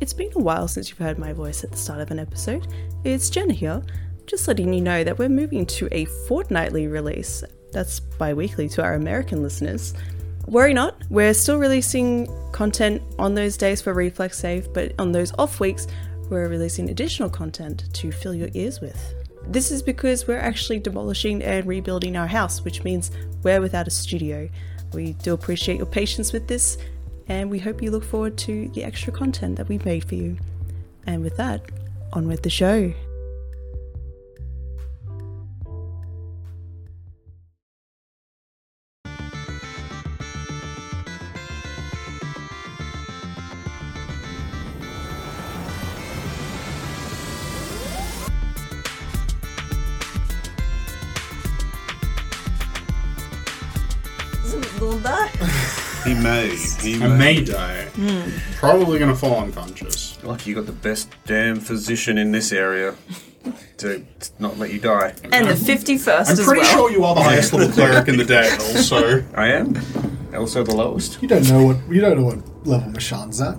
It's been a while since you've heard my voice at the start of an episode. It's Jenna here, just letting you know that we're moving to a fortnightly release. That's bi weekly to our American listeners. Worry not, we're still releasing content on those days for Reflex Save, but on those off weeks, we're releasing additional content to fill your ears with. This is because we're actually demolishing and rebuilding our house, which means we're without a studio. We do appreciate your patience with this, and we hope you look forward to the extra content that we've made for you. And with that, on with the show. He may. I may. may die. Hmm. Probably gonna fall unconscious. Lucky you got the best damn physician in this area to not let you die. And the 51st I'm as pretty well. sure you are the highest level cleric in the Dale, so I am. Also the lowest. You don't know what you don't know what level Mashan's at.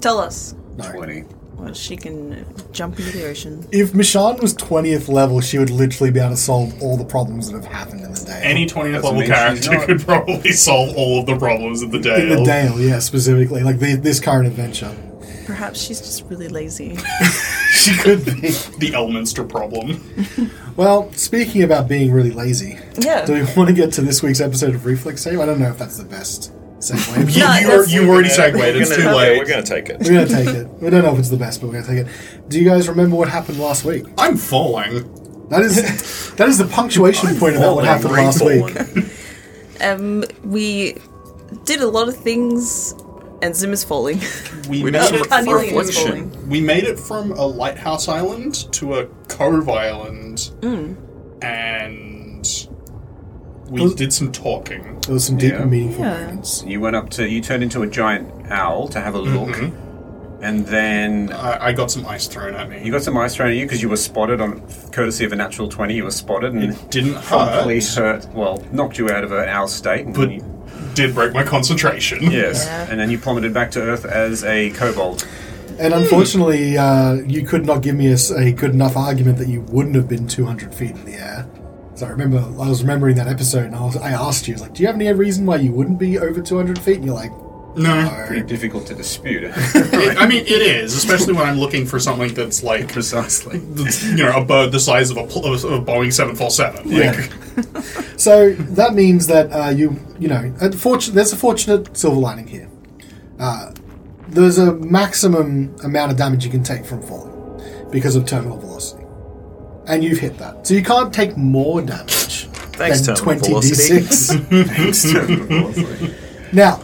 Tell us. No. 20. Well, she can jump into the ocean. If Mashan was twentieth level, she would literally be able to solve all the problems that have happened in the day. any 20th Doesn't level mean she's character not. could probably solve all of the problems of the day. in Dale. the Dale, yeah, specifically like the, this current adventure. Perhaps she's just really lazy. She could be. The Elminster problem. Well, speaking about being really lazy, Yeah. do we want to get to this week's episode of Reflex Save? I don't know if that's the best segue. You, you, that's- you already segued. We're It's gonna- too okay, late. We're going to take it. We're gonna take it. We don't know if it's the best, but we're gonna take it. Do you guys remember what happened last week? I'm falling. That is that is the punctuation point about what happened last refalling. week. Um, we did a lot of things, and Zim is falling. We, We made did it some Carnelian is reflection. falling. We made it from a lighthouse island to a cove island, Mm. and we Was- did some talking. There was some deep Yeah. and meaningful Yeah. moments. You went up to. You turned into a giant owl to have a look. And then I, I got some ice thrown at me. you got some ice thrown at you because you were spotted on courtesy of a natural 20. You were spotted and It didn't promptly hurt, hurt. Well, knocked you out of an owl state. And but you, did break my concentration. yes. Yeah. And then you plummeted back to Earth as a kobold. And unfortunately, uh, you could not give me a good enough argument that you wouldn't have been 200 feet in the air. So I remember, I was remembering that episode, and I, was, I asked you, like, do you have any reason why you wouldn't be over 200 feet? And you're like, No. Pretty difficult to dispute. It- I mean, it is, especially when I'm looking for something that's like, Precisely. you know, a bird the size of a, of a Boeing 747. Yeah. So that means that uh, you, you know, unfortunate, there's a fortunate silver lining here. Uh, there's a maximum amount of damage you can take from falling because of terminal velocity, and you've hit that. So you can't take more damage Thanks, than terminal 20 velocity. d6. now,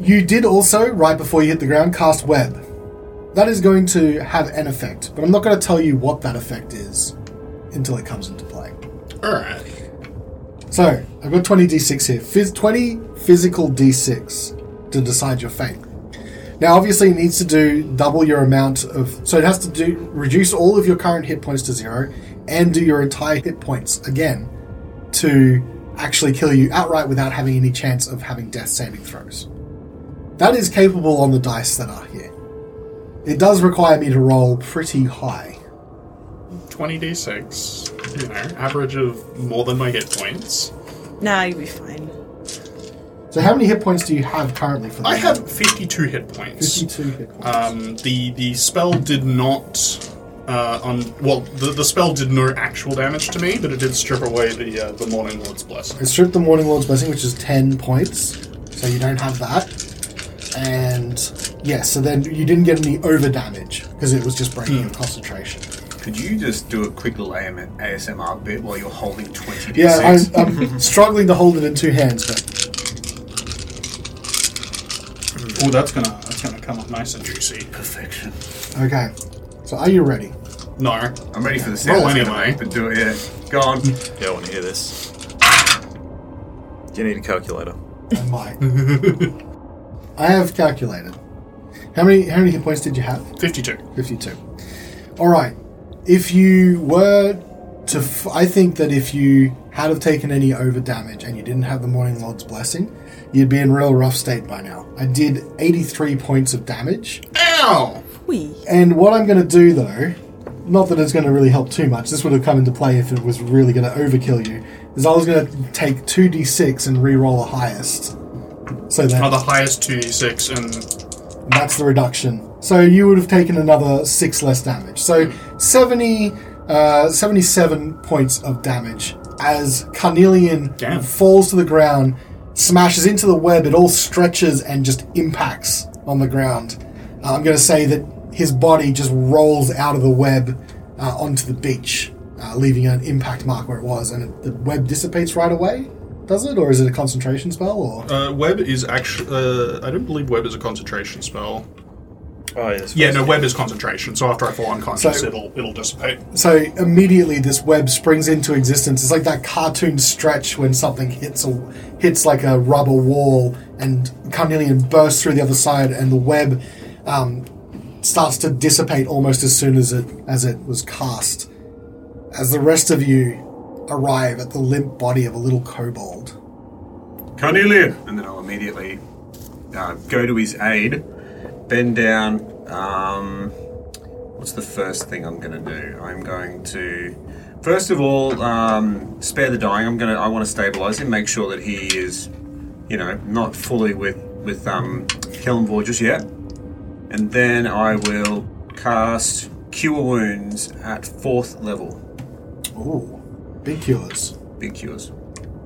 you did also right before you hit the ground cast web. That is going to have an effect, but I'm not going to tell you what that effect is until it comes into play. alright. So, I've got 20 d6 here. Phys- 20 physical d6 to decide your fate. Now, obviously, it needs to do double your amount of. So, it has to do reduce all of your current hit points to zero and do your entire hit points again to actually kill you outright without having any chance of having death saving throws. That is capable on the dice that are here. It does require me to roll pretty high. 20d6, you know, average of more than my hit points. Nah, you'll be fine. So, how many hit points do you have currently for that? I have 52 hit points. 52 hit points. Um, the the spell did not. Uh, on well, the, the spell did no actual damage to me, but it did strip away the uh, the Morning Lord's blessing. It stripped the Morning Lord's Blessing, which is 10 points. So you don't have that. And yeah, so then you didn't get any over damage because it was just breaking your concentration. Could you just do a quick little ASMR bit while you're holding 20 Yeah, d6? I'm, I'm struggling to hold it in two hands, but Oh, that's gonna that's gonna come up nice and juicy. Perfection. okay. So are you ready? No, I'm ready for the Roll sound. Oh, it's gonna anyway. make, But do it, yeah. Go on. Yeah, I want to hear this. Do You need a calculator. I might. I have calculated. How many how many hit points did you have? 52. 52. All right. If you were to, f- I think that if you had have taken any over damage and you didn't have the Morning Lord's blessing, you'd be in real rough state by now. I did 83 points of damage. Ow! Wee. And what I'm going to do, though, not that it's going to really help too much, this would have come into play if it was really going to overkill you, is I was going to take 2d6 and re-roll the highest. So Oh, that the highest 2d6 and that's the reduction. So you would have taken another 6 less damage. So 70, uh, 77 points of damage as Carnelian Damn. falls to the ground, smashes into the web, it all stretches and just impacts on the ground. Uh, I'm going to say that his body just rolls out of the web uh, onto the beach, uh, leaving an impact mark where it was, and it, the web dissipates right away. Does it, or is it a concentration spell? Or uh, web is actually. Uh, I don't believe web is a concentration spell. Oh, yes. Yeah, no, web is concentration. So after I fall unconscious, So- it'll it'll dissipate. so immediately this web springs into existence. It's like that cartoon stretch when something hits a hits like a rubber wall, and Carnelian bursts through the other side, and the web um, starts to dissipate almost as soon as it as it was cast. As the rest of you arrive at the limp body of a little kobold. Carnelian! And then I'll immediately uh, go to his aid, bend down. Um, what's the first thing I'm going to do? I'm going to, first of all, um, spare the dying. I'm going to. I want to stabilize him, make sure that he is, you know, not fully with with um, Kellenvor just yet. And then I will cast Cure Wounds at fourth level. Ooh, big cures. Big cures.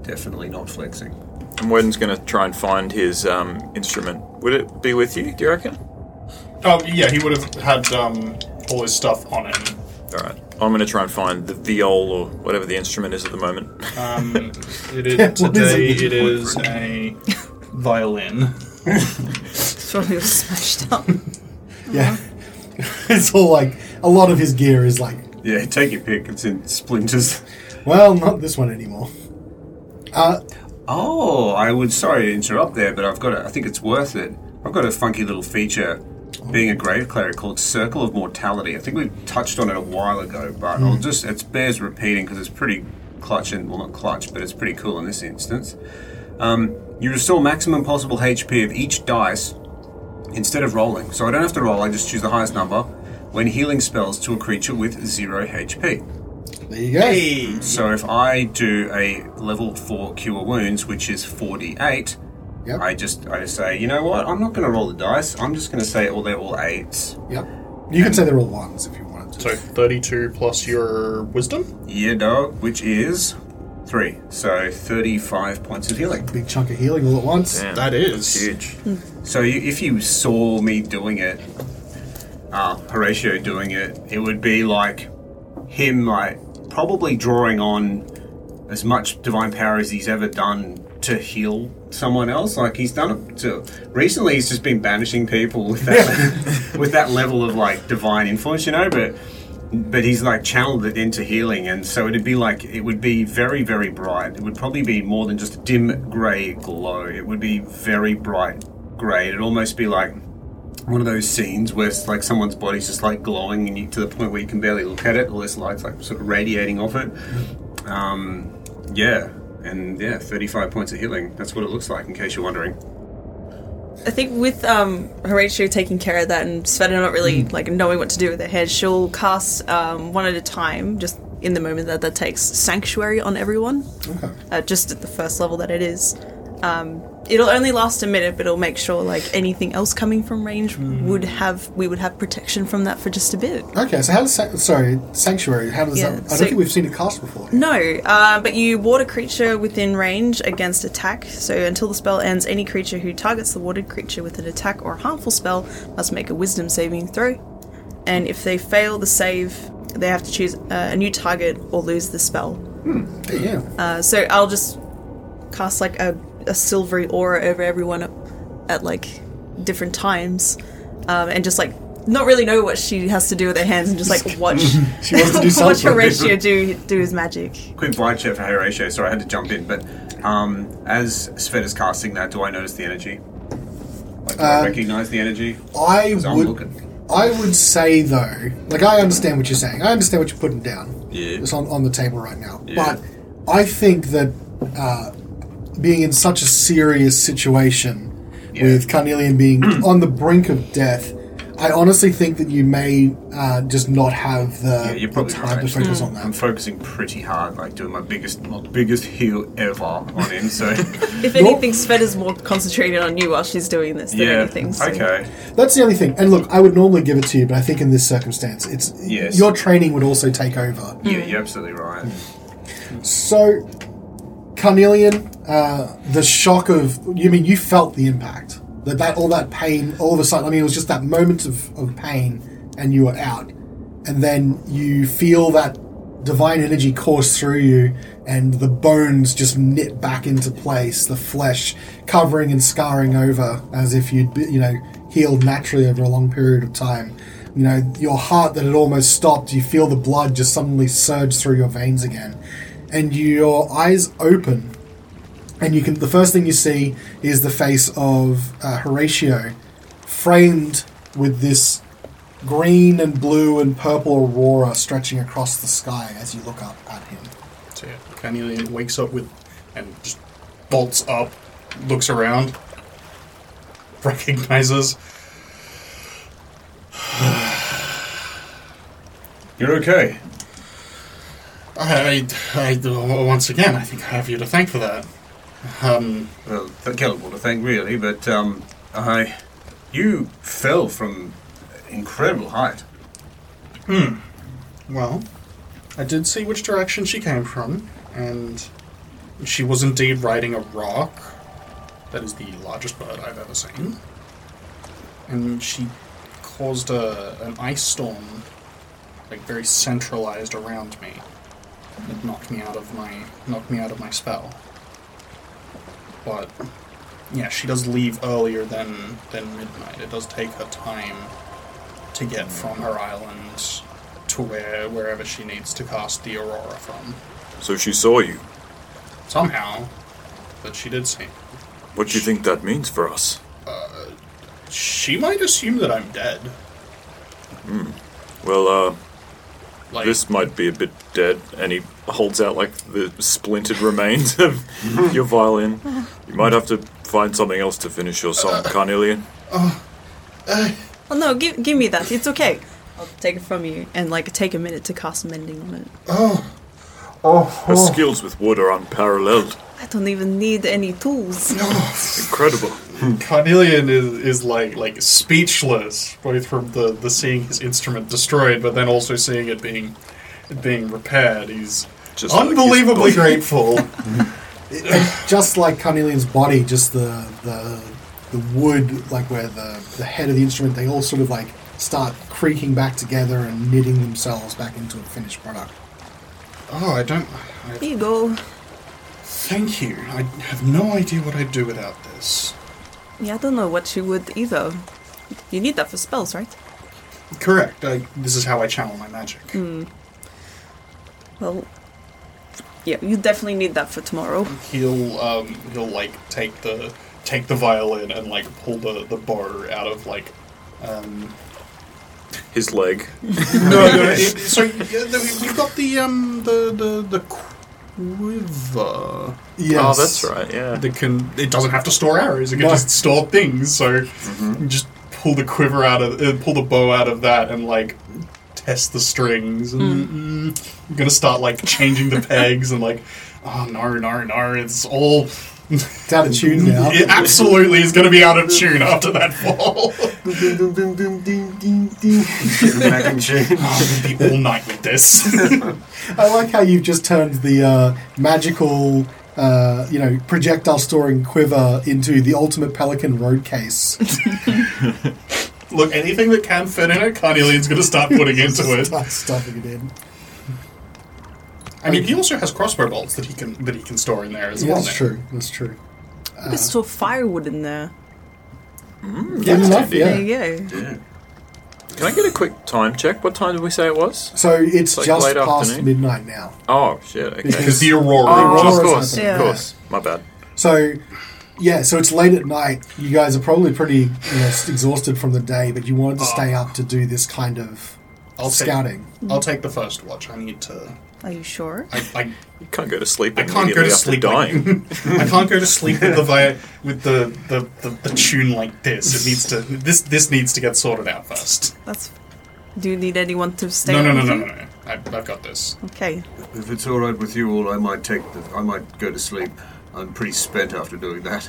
Definitely not flexing. And Wodun's going to try and find his um, instrument. Would it be with you, do you reckon? Oh yeah, he would have had um, all his stuff on him. Alright. I'm going to try and find the viol or whatever the instrument is at the moment. Um, it is, Yeah, what is today it? it is a violin. It's probably all smashed up. Yeah, it's all like a lot of his gear is like, Yeah, take your pick. It's in splinters. well, not this one anymore. Uh, Oh, I would. Sorry to interrupt there, but I've got. A, I think it's worth it. I've got a funky little feature. Being a grave cleric called Circle of Mortality. I think we touched on it a while ago, but I'll just. It bears repeating because it's pretty clutch and well, not clutch, but it's pretty cool in this instance. Um, you restore maximum possible HP of each dice instead of rolling. So I don't have to roll. I just choose the highest number when healing spells to a creature with zero HP. there you go. So if I do a level four cure wounds, which is forty eight, Yep. I just I just say, you know what? I'm not going to roll the dice. I'm just going to say, oh, they're all eights. Yep. You can say they're all ones if you wanted to. So 32 plus your wisdom. Yeah, dog, which is three. So thirty five points of healing. Big chunk of healing all at once. Damn, That is. huge. So you, if you saw me doing it, uh, Horacio doing it, it would be like him, like probably drawing on as much divine power as he's ever done to heal someone else. Like he's done it to recently. He's just been banishing people with that with that level of like divine influence, you know. But but he's like channeled it into healing, and so it'd be like it would be very very bright. It would probably be more than just a dim grey glow. It would be very bright grey. It'd almost be like one of those scenes where it's like someone's body's just like glowing and you, to the point where you can barely look at it. All this light's like sort of radiating off it. Um, yeah, and yeah, 35 points of healing. That's what it looks like, in case you're wondering. I think with um, Horacio taking care of that and Svieta not really like knowing what to do with her head, she'll cast um, one at a time, just in the moment that that takes Sanctuary on everyone, Okay. uh, just at the first level that it is. Um, it'll only last a minute, but it'll make sure like anything else coming from range would have we would have protection from that for just a bit. Okay, so how does San- sorry Sanctuary? How does Yeah, that? I so- don't think we've seen it cast before. No, uh, but you ward a creature within range against attack. So until the spell ends, any creature who targets the warded creature with an attack or harmful spell must make a Wisdom saving throw. And if they fail the save, they have to choose uh, a new target or lose the spell. Yeah. Uh, so I'll just cast like a, a silvery aura over everyone at, at like different times, um, and just like not really know what she has to do with her hands, and just like watch She wants to do watch. Horacio do do his magic. Quick vibe check for Horacio. Sorry, I had to jump in, but um, as Svieta's casting that, do I notice the energy? Like, do I Um, recognize the energy? I 'Cause I'm would. looking. I would say though, like I understand what you're saying. I understand what you're putting down. Yeah. It's on, on the table right now. Yeah. But I think that uh, being in such a serious situation Yeah. with Carnelian being on the brink of death, I honestly think that you may uh, just not have the, Yeah, you're the probably time right. to focus on that. I'm focusing pretty hard, like doing my biggest, my biggest heal ever on him. So If anything, Sven is more concentrated on you while she's doing this than yeah, anything. So. okay. That's the only thing. And look, I would normally give it to you, but I think in this circumstance, it's Yes. your training would also take over. Yeah, you're absolutely right. So, Carnelian, uh, the shock of you mean you felt the impact that that all that pain all of a sudden. I mean, it was just that moment of, of pain, and you were out, and then you feel that divine energy course through you, and the bones just knit back into place, the flesh covering and scarring over as if you'd be, you know healed naturally over a long period of time. You know, your heart that had almost stopped, you feel the blood just suddenly surge through your veins again and your eyes open and you can the first thing you see is the face of uh, Horatio framed with this green and blue and purple aurora stretching across the sky as you look up at him So yeah, Carnelian wakes up with and just bolts up, looks around, recognizes. You're okay. I, I, I, once again, I think I have you to thank for that. Um, Well, Kellible to thank, really, but um, I, you fell from incredible height. well, I did see which direction she came from, and she was indeed riding a rock. That is the largest bird I've ever seen. And she caused a, an ice storm, like very centralized around me. It knocked me out of my knocked me out of my spell. But yeah, she does leave earlier than than midnight. It does take her time to get from her island to where wherever she needs to cast the aurora from. So she saw you. Somehow, but she did see. What do you think that means for us? Uh, She might assume that I'm dead. Hmm. Well, uh, Like this might be a bit dead. And he holds out like the splintered remains of your violin. You might have to find something else to finish your song, uh, Carnelian. Oh no, give give me that. It's okay. I'll take it from you and like take a minute to cast mending on it. Oh, oh, Her oh. skills with wood are unparalleled. I don't even need any tools. Incredible. Carnelian is, is like like speechless, both from the, the seeing his instrument destroyed, but then also seeing it being it being repaired. He's Just like his unbelievably body. grateful. just like Carnelian's body just the the the wood like where the the head of the instrument they all sort of like start creaking back together and knitting themselves back into a finished product oh, I don't. I, Here you go. thank you. I have no idea what I'd do without this. Yeah, I don't know what you would either. You need that for spells, right? Correct. I, this is how I channel my magic. Well, yeah, you definitely need that for tomorrow. He'll um, he'll like take the take the violin and like pull the, the bow out of like um, His leg. no, no. It, so yeah, the- you've got the um the the the quiver yes Oh, that's right, yeah. that can it doesn't have to store arrows. It can No. just store things. So you just pull the quiver out of uh, pull the bow out of that and like test the strings. And mm, you're gonna start like changing the pegs and like oh no no no it's all. It's out of tune now It absolutely is going to be out of tune after that fall. Back in tune. I'm going to be all night with this. I like how you've just turned the uh, magical, uh, you know, projectile storing quiver into the ultimate pelican road case. Look, anything that can fit in it, Carnelian's going to start putting into it. Start stuffing it in. I mean, he also has crossbow bolts that he can that he can store in there as Yeah, well. that's now. true. That's true. There's uh, still firewood in there. Hmm, Good enough, yeah. There you go. Yeah. Can I get a quick time check? What time did we say it was? So it's Like just past afternoon? midnight now. Oh, shit, okay. Because the aurora. Oh, Aurora's of course, happening. of course. My bad. So, yeah, so it's late at night. You guys are probably pretty you know, exhausted from the day, but you wanted to oh. stay up to do this kind of I'll take- scouting. I'll take the first watch. I need to Are you sure? I, I, You can't go to sleep I can't go immediately to after sleep dying. Like, I can't go to sleep with the vi- with the, the, the, the tune like this. It needs to this this needs to get sorted out first. That's. Do you need anyone to stay? No, no, on no, with no, you? no, no. I, I've got this. Okay. If it's all right with you all, I might take the. I might go to sleep. I'm pretty spent after doing that.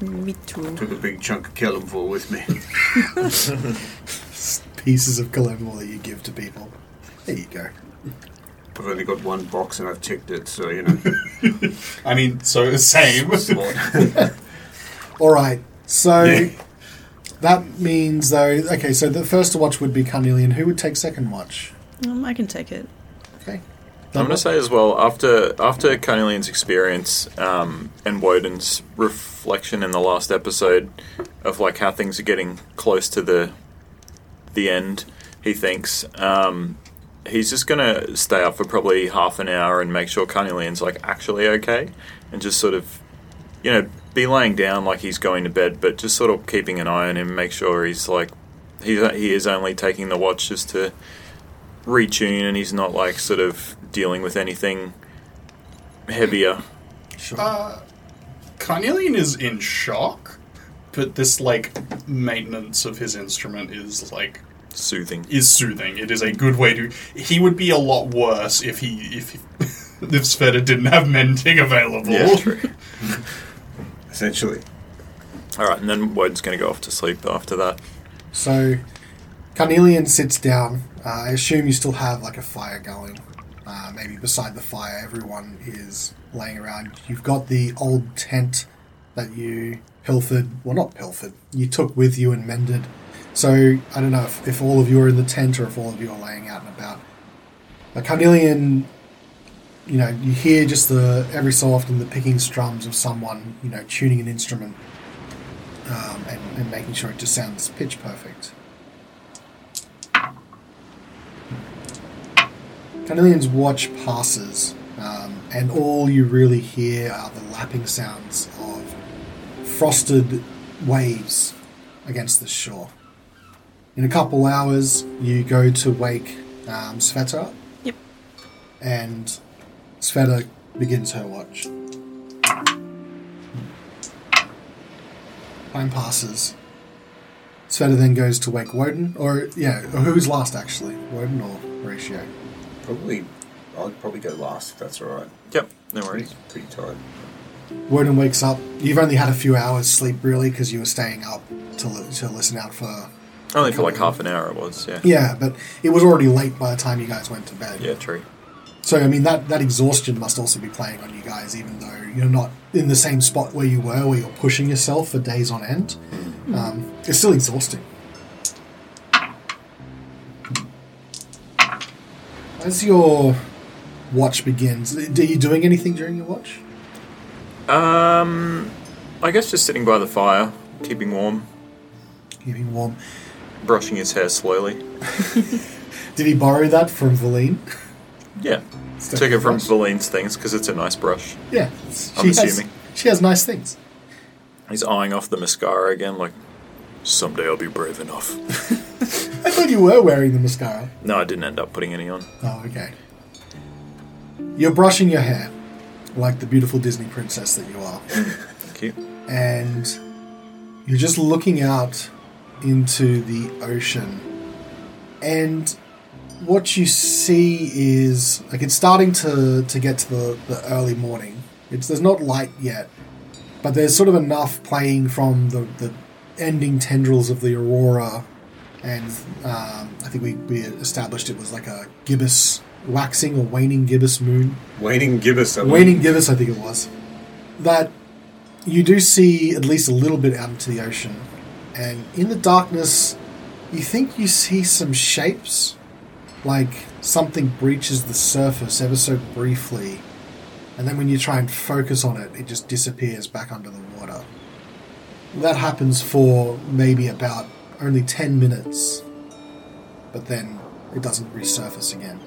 Me too. Took a big chunk of Kellamvor with me. Pieces of Colombo that you give to people. There you go. I've only got one box and I've ticked it, so you know. I mean, so the same. All right. So Yeah. that means though. Okay, so the first to watch would be Carnelian. Who would take second watch? Um, I can take it. Okay. I'm going to say as well, after after Carnelian's experience um, and Wodun's reflection in the last episode of like how things are getting close to the the end, he thinks um, he's just going to stay up for probably half an hour and make sure Carnelian's like actually okay, and just sort of you know be laying down like he's going to bed, but just sort of keeping an eye on him, make sure he's like he's he is only taking the watch just to retune and he's not like sort of dealing with anything heavier. Sure. Uh, Carnelian is in shock, but this like maintenance of his instrument is like Soothing. is soothing. It is a good way to. He would be a lot worse if he if if Svieta didn't have mending available. Yeah, true. Essentially. Alright, and then Wodun's going to go off to sleep after that. So Carnelian sits down. Uh, I assume you still have like a fire going. Uh, maybe beside the fire, everyone is laying around. You've got the old tent that you pilfered. Well, not pilfered. You took with you and mended. So I don't know if, if all of you are in the tent or if all of you are laying out and about. But Carnelian, you know, you hear just the every so often the picking strums of someone, you know, tuning an instrument um, and, and making sure it just sounds pitch perfect. Carnelian's watch passes, um, and all you really hear are the lapping sounds of frosted waves against the shore. In a couple hours, you go to wake um, Svieta Yep. and Svieta begins her watch. Time passes. Svieta then goes to wake Wodun, or yeah, or who's last actually, Wodun or Horacio? Probably. I'll probably go last if that's alright. Yep, no Pretty, worries. pretty tired. Wodun wakes up. You've only had a few hours sleep really because you were staying up to li- to listen out for. Only for like half an hour it was, yeah. Yeah, but it was already late by the time you guys went to bed. Yeah, true. So I mean that that exhaustion must also be playing on you guys, even though you're not in the same spot where you were, where you're pushing yourself for days on end. Um, it's still exhausting. As your watch begins, are you doing anything during your watch? Um, I guess just sitting by the fire, keeping warm, Keeping warm. Brushing his hair slowly. Did he borrow that from Valine? Yeah. Took it from Valine's things because it's a nice brush. Yeah, I'm she has, assuming. she has nice things. He's eyeing off the mascara again, like, someday I'll be brave enough. I thought you were wearing the mascara. no, I didn't end up putting any on. Oh, okay. You're brushing your hair like the beautiful Disney princess that you are. Mm, thank you. and you're just looking out into the ocean. And what you see is like it's starting to to get to the, the early morning. It's there's not light yet but there's sort of enough playing from the, the ending tendrils of the aurora. And um, i think we, we established it was like a gibbous waxing or waning gibbous moon. Waning gibbous. I waning gibbous i think it was. That you do see at least a little bit out into the ocean, and in the darkness, you think you see some shapes, like something breaches the surface ever so briefly, and then when you try and focus on it, it just disappears back under the water. That happens for maybe about only 10 minutes, but then it doesn't resurface again.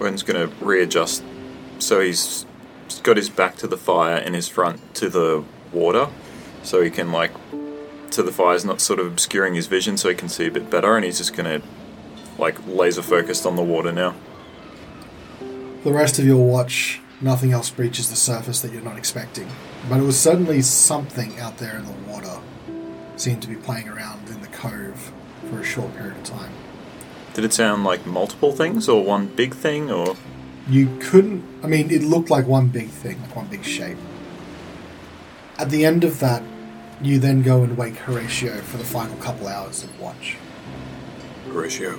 Wen's going to readjust so he's got his back to the fire and his front to the water so he can like so the fire's not sort of obscuring his vision so he can see a bit better and he's just going to like laser focused on the water now the rest of your watch, nothing else breaches the surface that you're not expecting. But it was certainly something out there in the water. Seemed to be playing around in the cove for a short period of time. Did it sound like multiple things or one big thing or You couldn't. I mean, it looked like one big thing, like one big shape. At the end of that, you then go and wake Horacio for the final couple hours of watch. Horacio?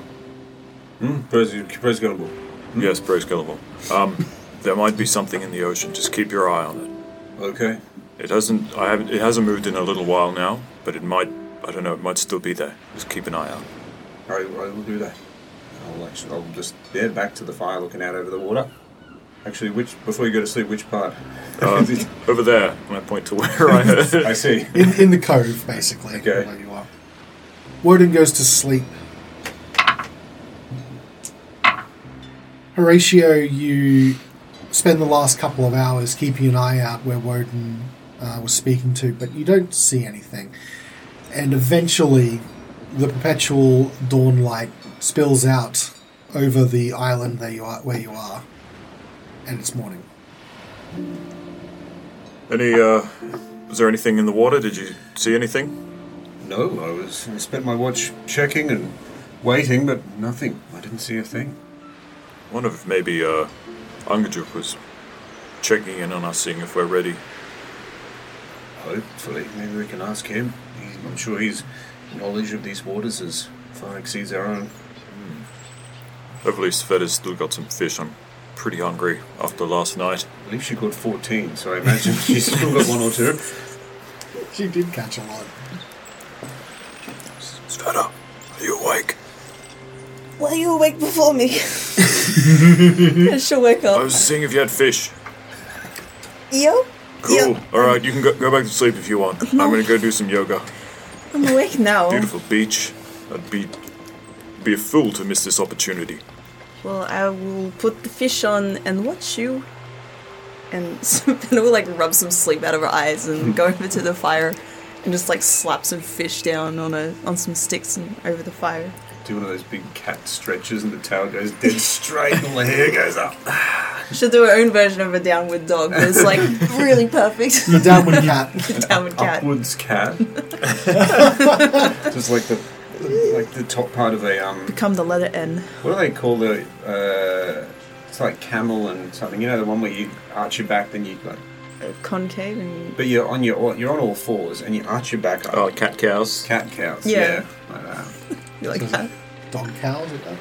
Hmm? Praise, praise Gullible. Yes, praise Gullible. Um, there might be something in the ocean. Just keep your eye on it. Okay. It hasn't. I haven't. It hasn't moved in a little while now, but it might. I don't know. It might still be there. Just keep an eye out. All right, I will do that. I'll actually, I'll just yeah, back to the fire, looking out over the water. Actually, which before you go to sleep, which part? Uh, over there, and I point to where I heard I see. In, in the cove, basically. Okay. Where you are. Wodun goes to sleep. Horacio, you spend the last couple of hours keeping an eye out where Wodun uh, was speaking to, but you don't see anything. And eventually, the perpetual dawn light spills out over the island there you are, where you are, and it's morning. Any? Uh, was there anything in the water? Did you see anything? No, I was. I spent my watch checking and waiting, but nothing. I didn't see a thing. Wonder if maybe uh, Angajuk was checking in on us, seeing if we're ready. Hopefully, maybe we can ask him. He's, I'm sure his knowledge of these waters is far exceeds our own. Hopefully, Svieta's still got some fish. I'm pretty hungry after last night. I believe she caught 14, so I imagine she's still got one or two. She did catch a lot. Svieta, are you awake? Why are you awake before me. She'll wake up. I was seeing if you had fish. Yo, Cool. Yeah. All right, you can go, go back to sleep if you want. I'm gonna go do some yoga. I'm awake now. Beautiful beach. I'd be be a fool to miss this opportunity. Well, I will put the fish on and watch you. And Savannah will like rub some sleep out of her eyes and go over to the fire and just like slap some fish down on a on some sticks and over the fire. Do one of those big cat stretches, and the tail goes dead straight, and the hair goes up. She'll do her own version of a downward dog, but it's like really perfect. The downward cat. The downward cat. Upwards cat. Just like the like the top part of a um. Become the letter N. What do they call the? Uh, it's like camel and something. You know the one where you arch your back, then you like. Concave and But you're on your you're on all fours, and you arch your back up. Oh, cat cows. Cat cows. Yeah. Yeah. Like that. you like that. Dog cows. is that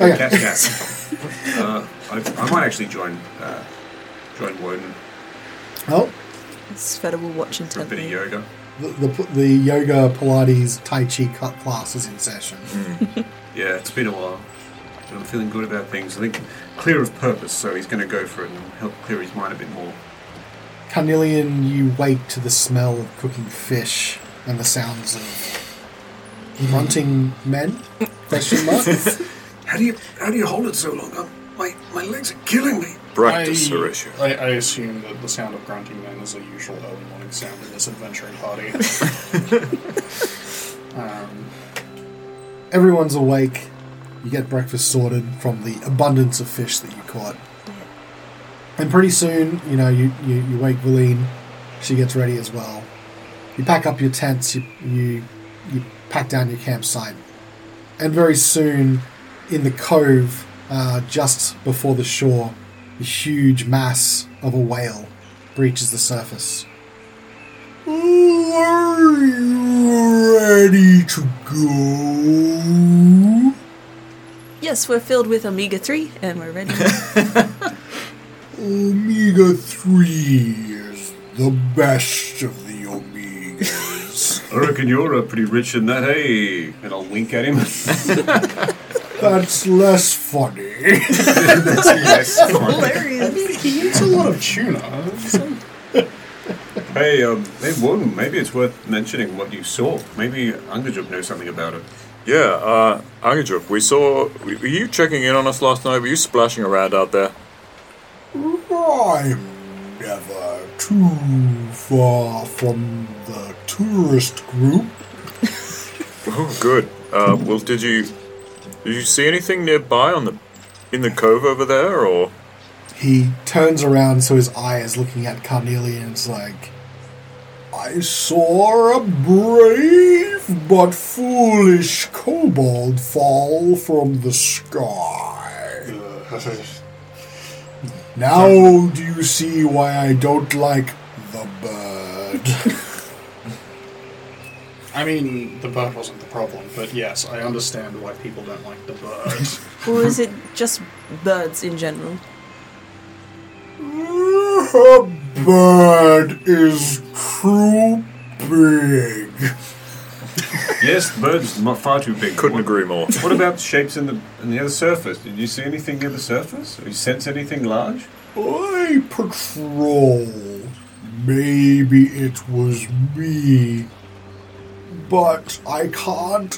Okay. Cat cat. uh, I, I might actually join uh, join Wodun Oh, Svieta will watch for a bit of intently. yoga. The, the, the yoga, Pilates, Tai Chi cut class is in session. Mm. Yeah, it's been a while. But I'm feeling good about things. I think clear of purpose, so he's going to go for it and help clear his mind a bit more. Carnelian, you wake to the smell of cooking fish and the sounds of grunting men. Question mark. How do you how do you hold it so long? I'm, my my legs are killing me. Practice, I, Horacio. I, I assume that the sound of grunting men is a usual early sound in this adventuring party. um, Everyone's awake. You get breakfast sorted from the abundance of fish that you caught. And pretty soon, you know, you, you, you wake Valine. She gets ready as well. You pack up your tents. You, you you pack down your campsite. And very soon, in the cove, uh, just before the shore, a huge mass of a whale breaches the surface. Are you ready to go? Yes, we're filled with omega 3 and we're ready. Omega 3 is the best of the omegas. I reckon you're uh, pretty rich in that, hey? And I'll wink at him. That's less funny. yes. Hilarious. he eats a lot of tuna. So- Hey, um, hey, Wodun, maybe it's worth mentioning what you saw. Maybe Angajuk knows something about it. Yeah, uh, Angajuk, we saw. Were you checking in on us last night? Were you splashing around out there? I'm never too far from the tourist group. Oh, good. Uh, well, did you did you see anything nearby on the in the cove over there, or He turns around so his eye is looking at Carnelian and it's like, I saw a brave but foolish kobold fall from the sky. Now do you see why I don't like the bird? I mean, the bird wasn't the problem, but yes, I understand why people don't like the bird. Or is it just birds in general? A bird is too big. Yes, the bird's not far too big. couldn't What- agree more. What about the shapes in the in the other surface? Did you see anything near the surface? Or you sense anything large? I patrol. Maybe it was me. But I can't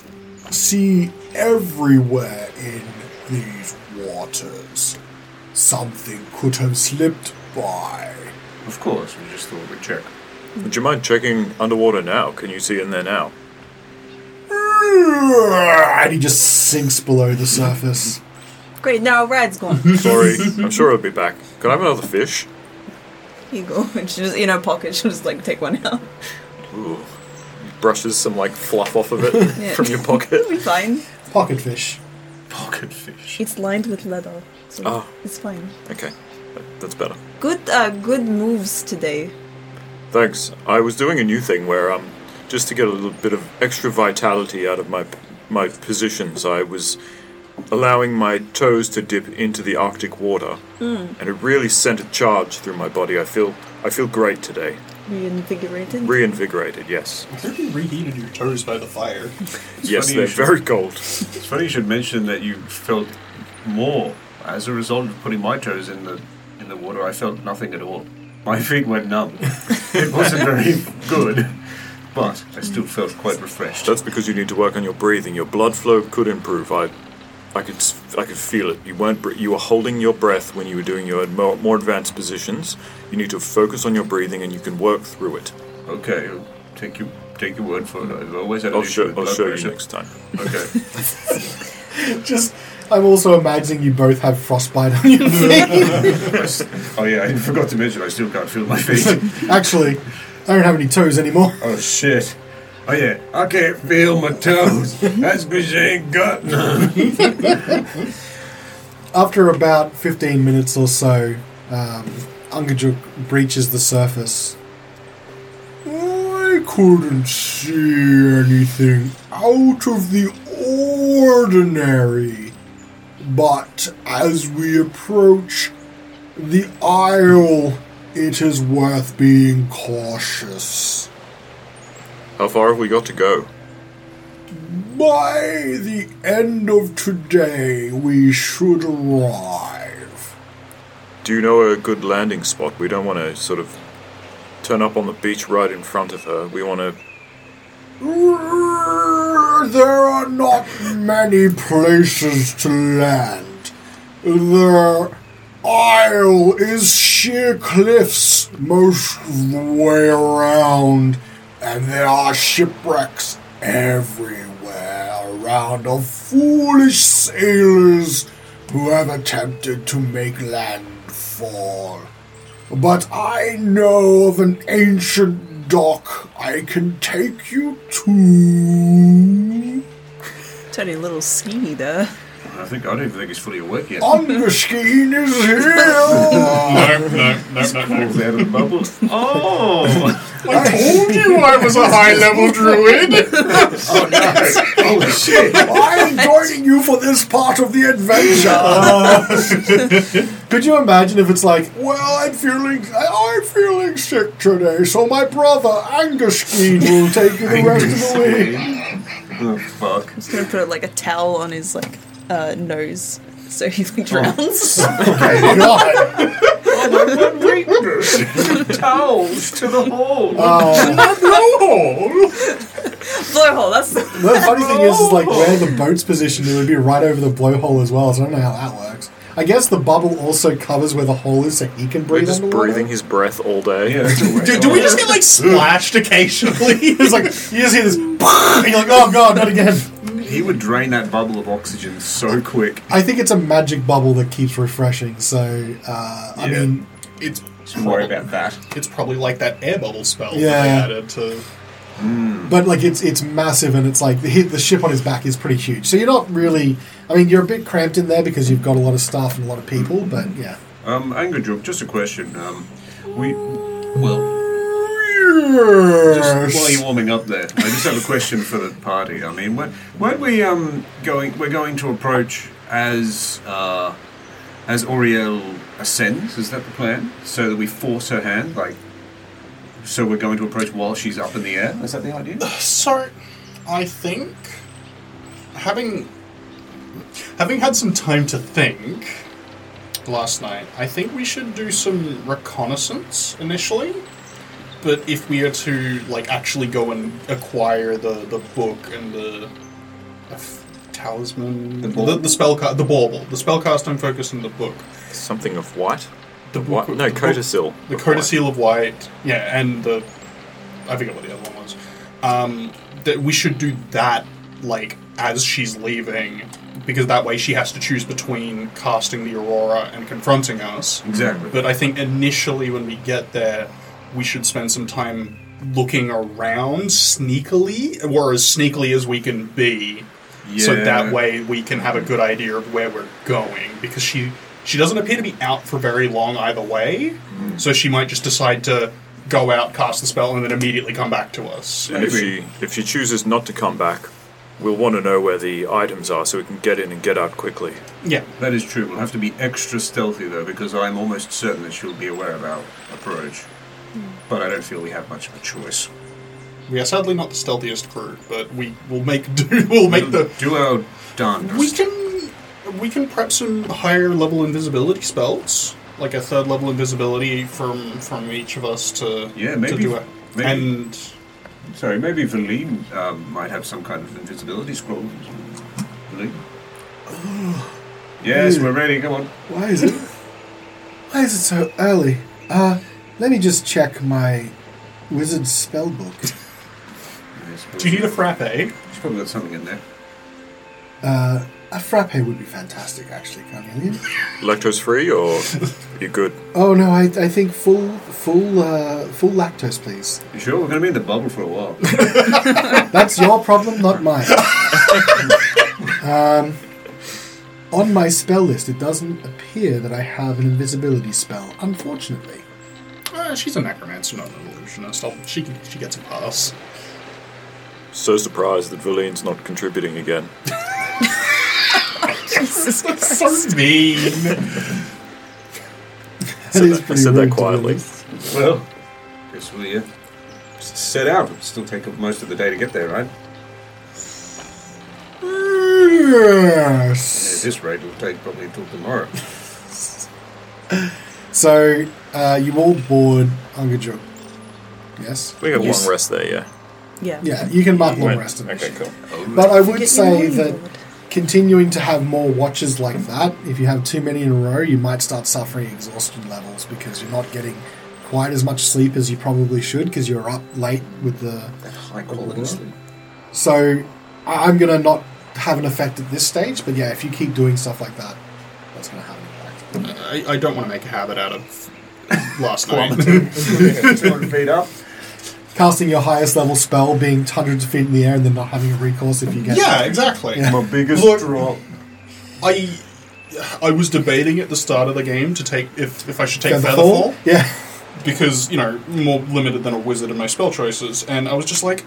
see everywhere in these waters. Something could have slipped by. Of course, we just thought we'd check. Would you mind checking underwater now? Can you see in there now? And he just sinks below the surface. Great, now our ride's gone. Sorry, I'm sure it'll be back. Can I have another fish? Here you go. And she just in her pocket, she'll just like take one out. Ooh. Brushes some like fluff off of it Yeah. from your pocket. It'll be fine. Pocket fish. Pocket fish. It's lined with leather, so Oh. it's fine. Okay, that- that's better. Good, uh, good moves today. Thanks. I was doing a new thing where um, just to get a little bit of extra vitality out of my my positions, I was allowing my toes to dip into the Arctic water, and it really sent a charge through my body. I feel I feel great today, Reinvigorated. reinvigorated. Yes, I think you reheated your toes by the fire. yes, they're should- very cold. It's funny you should mention that you felt more as a result of putting my toes in the in the water. I felt nothing at all. My feet went numb. it wasn't very good, but I still felt quite refreshed. That's because you need to work on your breathing. Your blood flow could improve. I, I could, s- I could feel it. You weren't, you were holding your breath when you were doing your more, more advanced positions. You need to focus on your breathing, and you can work through it. Okay, I'll take you take your word for it. I've always had an I'll show, I'll blood show you next time. Okay. Just, I'm also imagining you both have frostbite on your feet. oh yeah, I forgot to mention I still can't feel my feet. Actually, I don't have any toes anymore. oh shit. Oh yeah, I can't feel my toes. That's because you ain't got none. After about 15 minutes or so, um, Angajuk breaches the surface. I couldn't see anything out of the ordinary. But as we approach the isle, it is worth being cautious. How far have we got to go? By the end of today, we should arrive. Do you know a good landing spot? We don't want to sort of turn up on the beach right in front of her. We want to. There are not many places to land. The isle is sheer cliffs most of the way around, and there are shipwrecks everywhere around of foolish sailors who have attempted to make landfall. But I know of an ancient dock I can take you to. Turning a little skinny there. I think I don't even think he's fully awake yet. Underskeen is here! no, no, no, no, no. Out of the bubble. Oh! I told you I was a high level druid! Oh no! Oh shit! I'm joining you for this part of the adventure. Oh. Could you imagine if it's like, well, I'm feeling, I'm feeling sick today, so my brother Anguskeen will take you the rest of the week. Oh fuck! Just gonna put like a towel on his like uh, nose so he like, drowns. Okay, God. Towels to the hole. Oh, Blowhole. blowhole. That's the The funny thing is, is like where the boat's positioned, it would be right over the blowhole as well. So I don't know how that works. I guess the bubble also covers where the hole is, so he can We're breathe just underwater. breathing his breath all day. yeah, that's a way. Do, do we just get like splashed occasionally? It's like you just hear this, and you're like, oh god, not again. he would drain that bubble of oxygen so quick. I think it's a magic bubble that keeps refreshing. So uh, I Yeah. mean, It's Don't worry about that. It's probably like that air bubble spell Yeah. that they added to. But like it's it's massive and it's like the the ship on his back is pretty huge. So you're not really. I mean, you're a bit cramped in there because you've got a lot of stuff and a lot of people. But yeah. Um, Angajuk, just a question. Um, we, well, just while you're warming up there, I just have a question for the party. I mean, when, weren't we um going? We're going to approach as uh, as Oriel ascends. Is that the plan? So that we force her hand, like. So we're going to approach while she's up in the air. Is that the idea? Uh, so, I think having having had some time to think last night, I think we should do some reconnaissance initially. But if we are to like actually go and acquire the the book and the a f- talisman, The spell the, bauble? the, spell cast, the bauble, the spellcasting focus in the book, Something of white. The book, No, the book- the of. Of White, yeah, and the I forget what the other one was. Um, that we should do that like as she's leaving, because that way she has to choose between casting the Aurora and confronting us. Exactly. But I think initially when we get there, we should spend some time looking around sneakily, or as sneakily as we can be, Yeah. so that way we can have a good idea of where we're going. Because she she doesn't appear to be out for very long either way, so she might just decide to go out, cast the spell, and then immediately come back to us. And if she if she chooses not to come back, we'll want to know where the items are so we can get in and get out quickly. Yeah, That is true. We'll have to be extra stealthy though, because I'm almost certain that she'll be aware of our approach. Hmm. But I don't feel we have much of a choice. we are sadly not the stealthiest crew, but we will make do. We'll make the do our darndest. We can we can prep some higher level invisibility spells, like a third level invisibility from from each of us to Yeah, to maybe- do it. maybe- And Sorry, maybe Valine um, might have some kind of invisibility scroll. Valine? yes, we're ready. Come on. Why is it? Why is it so early? Uh, let me just check my wizard spell book. Do you need a frappe? She's probably got something in there. Uh, a frappe would be fantastic, actually, Carnelian. Lactose free or you good? Oh no, I, I think full full uh, full lactose, please. You sure? We're going to be in the bubble for a while. That's your problem, not mine. um, on my spell list, it doesn't appear that I have an invisibility spell. Unfortunately, Uh, she's a necromancer, not an illusionist. I'll, she can, she gets a pass. So surprised that Valine's not contributing again. That's so mean. that Said that- I said that rude to be quietly. well, guess we uh, set out. It'll still take up most of the day to get there, right? Yes. At this rate, it'll take probably until tomorrow. So uh, you all board Angajuk. Yes. We got Yes. long rest there, yeah. Yeah. Yeah, you can mark long Wait, rest. in Okay, cool. But I would say that board. Continuing to have more watches like that, if you have too many in a row, you might start suffering exhaustion levels because you're not getting quite as much sleep as you probably should because you're up late with the. High quality sleep. So I- I'm going to not have an effect at this stage, but yeah, if you keep doing stuff like that, that's going to have an impact. I, I don't want to make a habit out of last night. 200 feet up. Casting your highest level spell, being hundreds of feet in the air, and then not having a recourse if you get. yeah, exactly. Yeah. My biggest Look- drop. I I was debating at the start of the game to take if if I should take Featherfall? Featherfall. Yeah. because you know more limited than a wizard in my spell choices, and I was just like,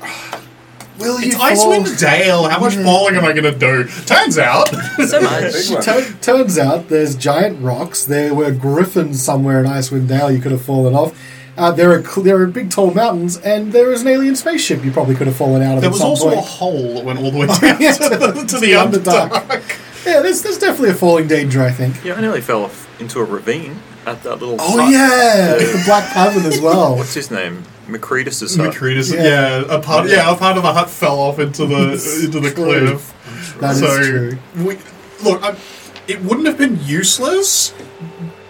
Will you it's fall? Icewind Dale. How much mm. falling am I going to do? Turns out, So much. Tur- turns out there's giant rocks. There were griffins somewhere in Icewind Dale you could have fallen off. Uh, there are cl- there are big tall mountains, and there is an alien spaceship you probably could have fallen out of. there at was some also a hole that went all the way down Yeah, to, the, to the Underdark. Underdark. Yeah, there's there's definitely a falling danger. I think. Yeah, I nearly fell off into a ravine at that little Oh hut. yeah, the Black Cavern as well. What's his name? Macretus' hut. Macretus, Yeah. yeah. a part, yeah, a part of the hut fell off into the into the true. cliff. That is so true. we look. I, it wouldn't have been useless,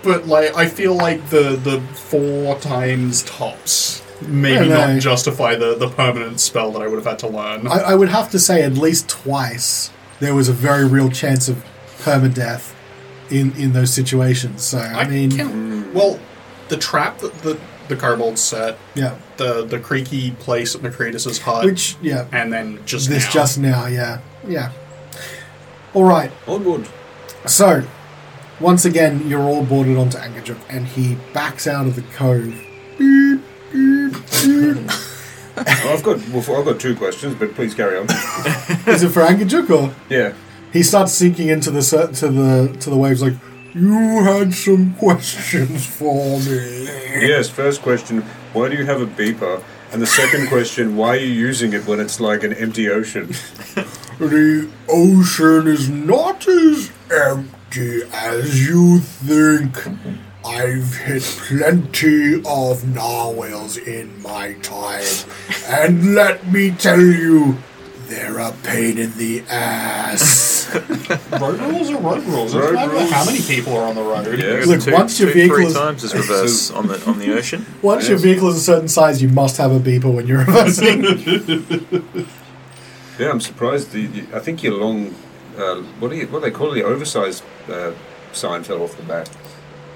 but like I feel like the the four times tops maybe Yeah, no. not justify the, the permanent spell that I would have had to learn. I, I would have to say at least twice there was a very real chance of permadeath in in those situations. So I, mean, can, well, the trap that the the kobolds set, yeah, the the creaky place at Macretus's hut, which yeah, and then just this now. just now, yeah, yeah. All right, Onward. so once again you're all boarded onto Angajuk, and he backs out of the cove. Beep, beep, beep. Well, I've got well, I've got two questions, but please carry on. Is it for Angajuk or? yeah. He starts sinking into the to the to the waves like you had some questions for me. Yes. First question: Why do you have a beeper? And the second question: Why are you using it when it's like an empty ocean? The ocean is not as empty as you think. I've hit plenty of narwhals in my time, and let me tell you, they're a pain in the ass. road rules are road rules. Road doesn't rules. how many people are on the road. Yeah. Look, two, once your two, vehicle three is- times is reverse on the on the ocean. Once your vehicle is a certain size, you must have a beeper when you're reversing. Yeah, I'm surprised. The, the- I think your long, uh, what do you what do they call it? The oversized uh, sign fell off the back.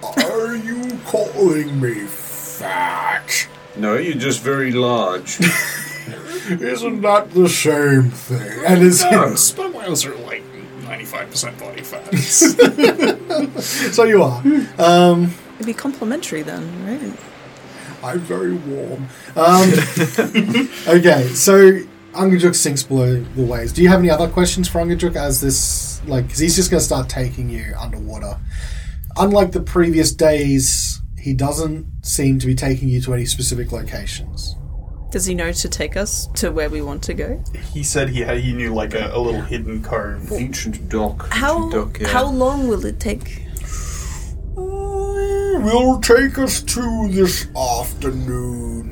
Are you calling me fat? No, you're just very large. Isn't that the same thing? And is No, sperm whales are like ninety five percent body fat. so you are. It'd be complimentary then, right? I'm very warm. Um, okay, so Angajuk sinks below the waves. Do you have any other questions for Angajuk as this, like, because he's just going to start taking you underwater. Unlike the previous days, he doesn't seem to be taking you to any specific locations. Does he know to take us to where we want to go? he said he had he knew like a, a little hidden cove. Ancient dock. How Dock, yeah. how long will it take? Will take us to this afternoon.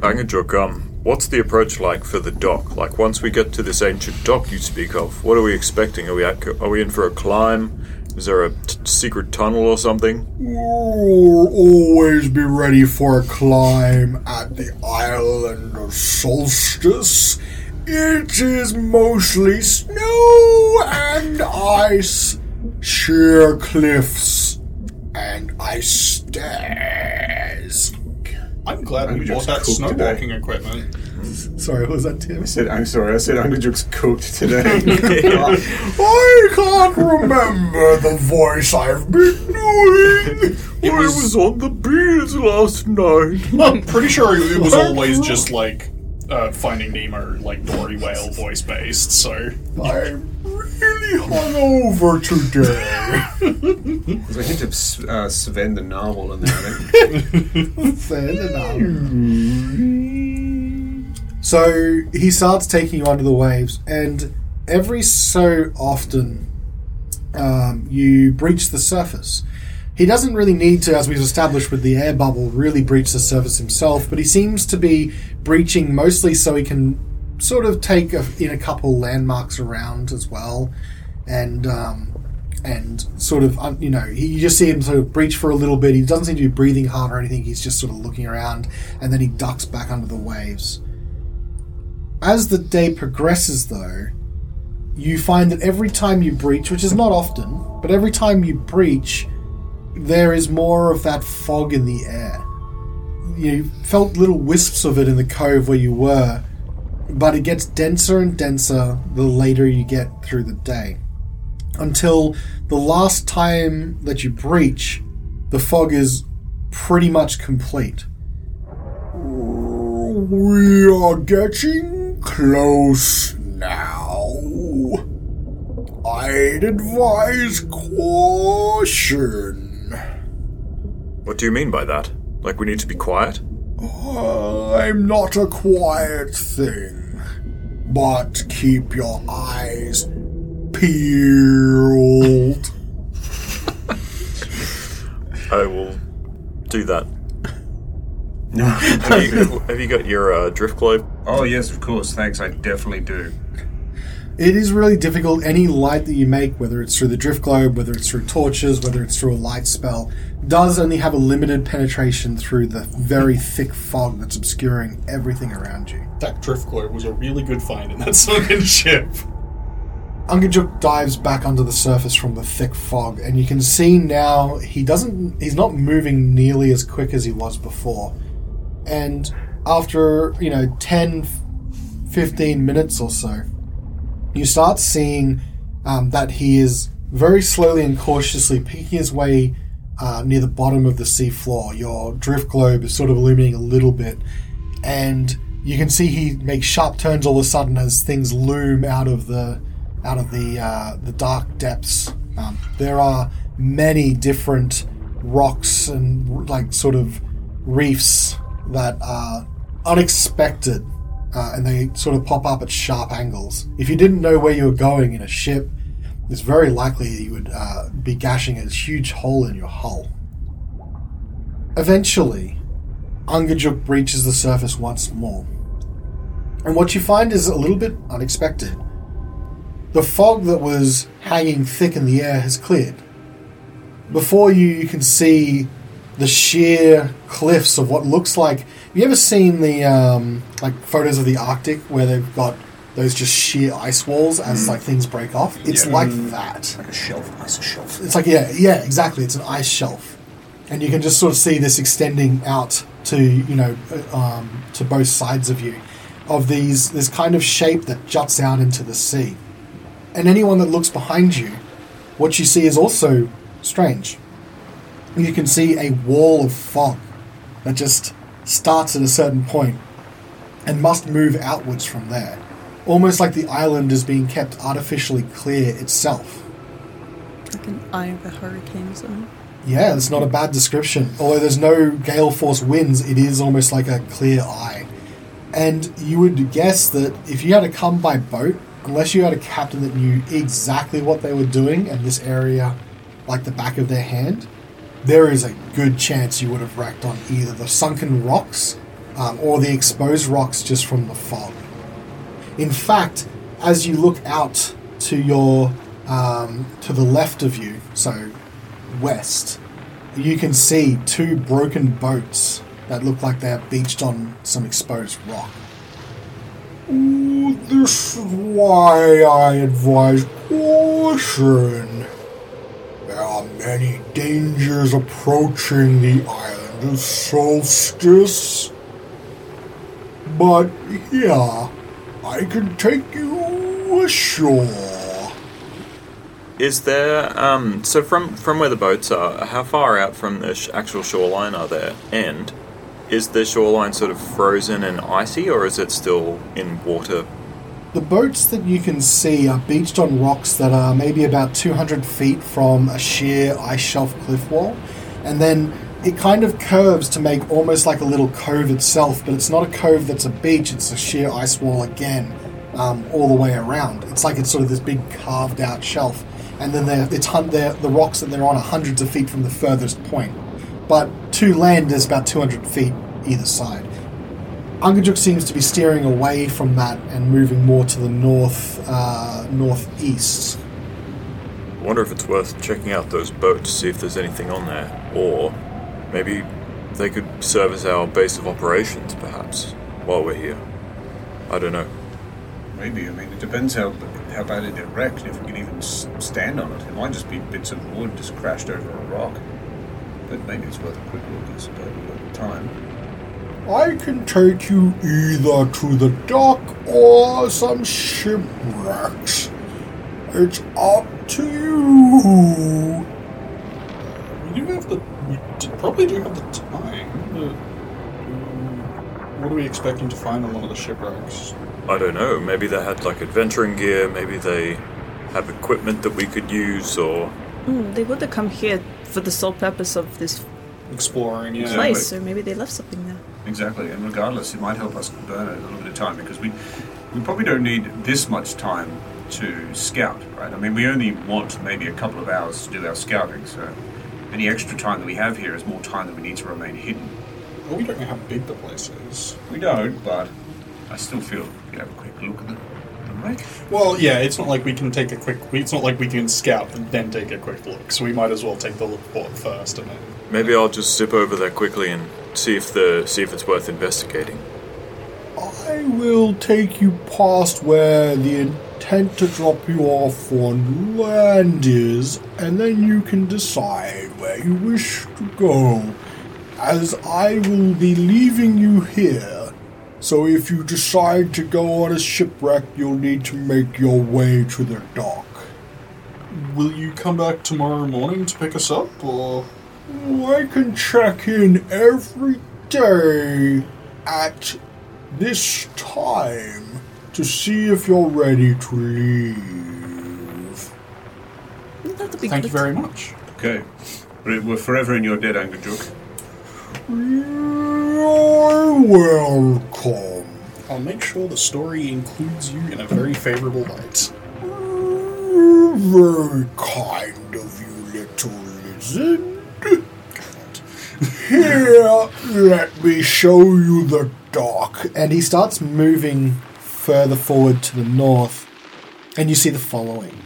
Angajuk, um, what's the approach like for the dock? Like once we get to this ancient dock you speak of, what are we expecting? Are we at, are we in for a climb? Is there a t- secret tunnel or something? We'll always be ready for a climb at the island of Solstice. It is mostly snow and ice, sheer cliffs, and ice stairs. I'm glad we I'm bought just that cooked today. snowwalking equipment. Sorry, what was that, Tim? I said, I'm sorry. I said Angajuk's cooked today. I can't remember the voice I've been doing. It was, on the beach last night. I'm pretty sure it was always just like uh, Finding Nemo, like Dory Whale voice based. So I'm really hungover today. There's a hint of uh, Sven the novel in there. I think. Fair enough. So he starts taking you under the waves, and every so often um, you breach the surface. He doesn't really need to, as we've established with the air bubble, really breach the surface himself, but he seems to be breaching mostly so he can sort of take a, in a couple landmarks around as well, and um, and sort of you know you just see him sort of breach for a little bit. He doesn't seem to be breathing hard or anything. He's just sort of looking around, and then he ducks back under the waves. As the day progresses, though, you find that every time you breach, which is not often, but every time you breach, there is more of that fog in the air. You felt little wisps of it in the cove where you were, but it gets denser and denser the later you get through the day. Until the last time that you breach, the fog is pretty much complete. We are getting close now. I'd advise caution. What do you mean by that? Like we need to be quiet? I'm not a quiet thing, but keep your eyes peeled. I will do that. No. Have you, have you got your uh, drift globe? oh yes, of course. Thanks. I definitely do. It is really difficult. Any light that you make, whether it's through the drift globe, whether it's through torches, whether it's through a light spell, does only have a limited penetration through the very thick fog that's obscuring everything around you. That drift globe was a really good find in that sunken ship. Angajuk dives back under the surface from the thick fog, and you can see now he doesn't. He's not moving nearly as quick as he was before. And after, you know, 10, 15 minutes or so, you start seeing um, that he is very slowly and cautiously picking his way uh, near the bottom of the sea floor. Your drift globe is sort of illuminating a little bit, and you can see he makes sharp turns all of a sudden as things loom out of the out of the uh, the dark depths. Um, there are many different rocks and like sort of reefs that are unexpected, uh, and they sort of pop up at sharp angles. If you didn't know where you were going in a ship, it's very likely you would uh, be gashing a huge hole in your hull. Eventually, Angajuk breaches the surface once more. And what you find is a little bit unexpected. The fog that was hanging thick in the air has cleared. Before you, you can see the sheer cliffs of what looks like. Have you ever seen the um, like photos of the Arctic where they've got those just sheer ice walls as like things break off? It's Yeah. like that. Like a shelf, ice shelf. It's like yeah, yeah, exactly. It's an ice shelf, and you can just sort of see this extending out to you know uh, um, to both sides of you, of these this kind of shape that juts out into the sea, and anyone that looks behind you, what you see is also strange. You can see a wall of fog that just starts at a certain point and must move outwards from there, almost like the island is being kept artificially clear itself. Like an eye of a hurricane something. Yeah, it's not a bad description. Although there's no gale force winds, it is almost like a clear eye. And you would guess that if you had to come by boat, unless you had a captain that knew exactly what they were doing and this area like the back of their hand, there is a good chance you would have wrecked on either the sunken rocks um, or the exposed rocks just from the fog. In fact, as you look out to your um, to the left of you, so west, you can see two broken boats that look like they're beached on some exposed rock. Ooh, this is why I advise caution. There are many dangers approaching the island of Solstice. But here, I can take you ashore. Is there um so from from where the boats are, how far out from the sh- actual shoreline are there? And is the shoreline sort of frozen and icy, or is it still in water? The boats that you can see are beached on rocks that are maybe about 200 feet from a sheer ice shelf cliff wall, and then it kind of curves to make almost like a little cove itself, but it's not a cove that's a beach, it's a sheer ice wall again, um, all the way around. It's like it's sort of this big carved out shelf, and then they're, it's hun- they're, the rocks that they're on are hundreds of feet from the furthest point. But to land is about 200 feet either side. Angajuk seems to be steering away from that and moving more to the north, uh, northeast. I wonder if it's worth checking out those boats, to see if there's anything on there, or maybe they could serve as our base of operations, perhaps, while we're here. I don't know. Maybe. I mean, it depends how how badly they're wrecked. If we can even s- stand on it, it might just be bits of wood just crashed over a rock. But maybe it's worth a quick look. I suppose we've got time. I can take you either to the dock or some shipwrecks. It's up to you. We do have the. We d- probably do have the time. But, um, what are we expecting to find on one of the shipwrecks? I don't know. Maybe they had like adventuring gear. Maybe they have equipment that we could use, or Mm, they would have come here for the sole purpose of this Exploring, yeah. place, so maybe they left something there. Exactly, and regardless, it might help us burn a little bit of time because we we probably don't need this much time to scout, right? I mean, we only want maybe a couple of hours to do our scouting, so any extra time that we have here is more time that we need to remain hidden. Well, we don't know how big the place is. We don't, but I still feel we could have a quick look at the, the shipwreck? Well, yeah, it's not like we can take a quick. It's not like we can scout and then take a quick look. So we might as well take the report first and then. Maybe I'll just zip over there quickly and see if the see if it's worth investigating. I will take you past where the intent to drop you off on land is, and then you can decide where you wish to go. As I will be leaving you here, so if you decide to go on a shipwreck, you'll need to make your way to the dock. Will you come back tomorrow morning to pick us up, or I can check in every day at this time to see if you're ready to leave. That'll be thank good. you very much. Okay. We're we're forever in your debt, Angajuk. You're welcome. I'll make sure the story includes you in a very favorable light. Very kind of you, little lizard. Here, let me show you the dock. And he starts moving further forward to the north, and you see the following.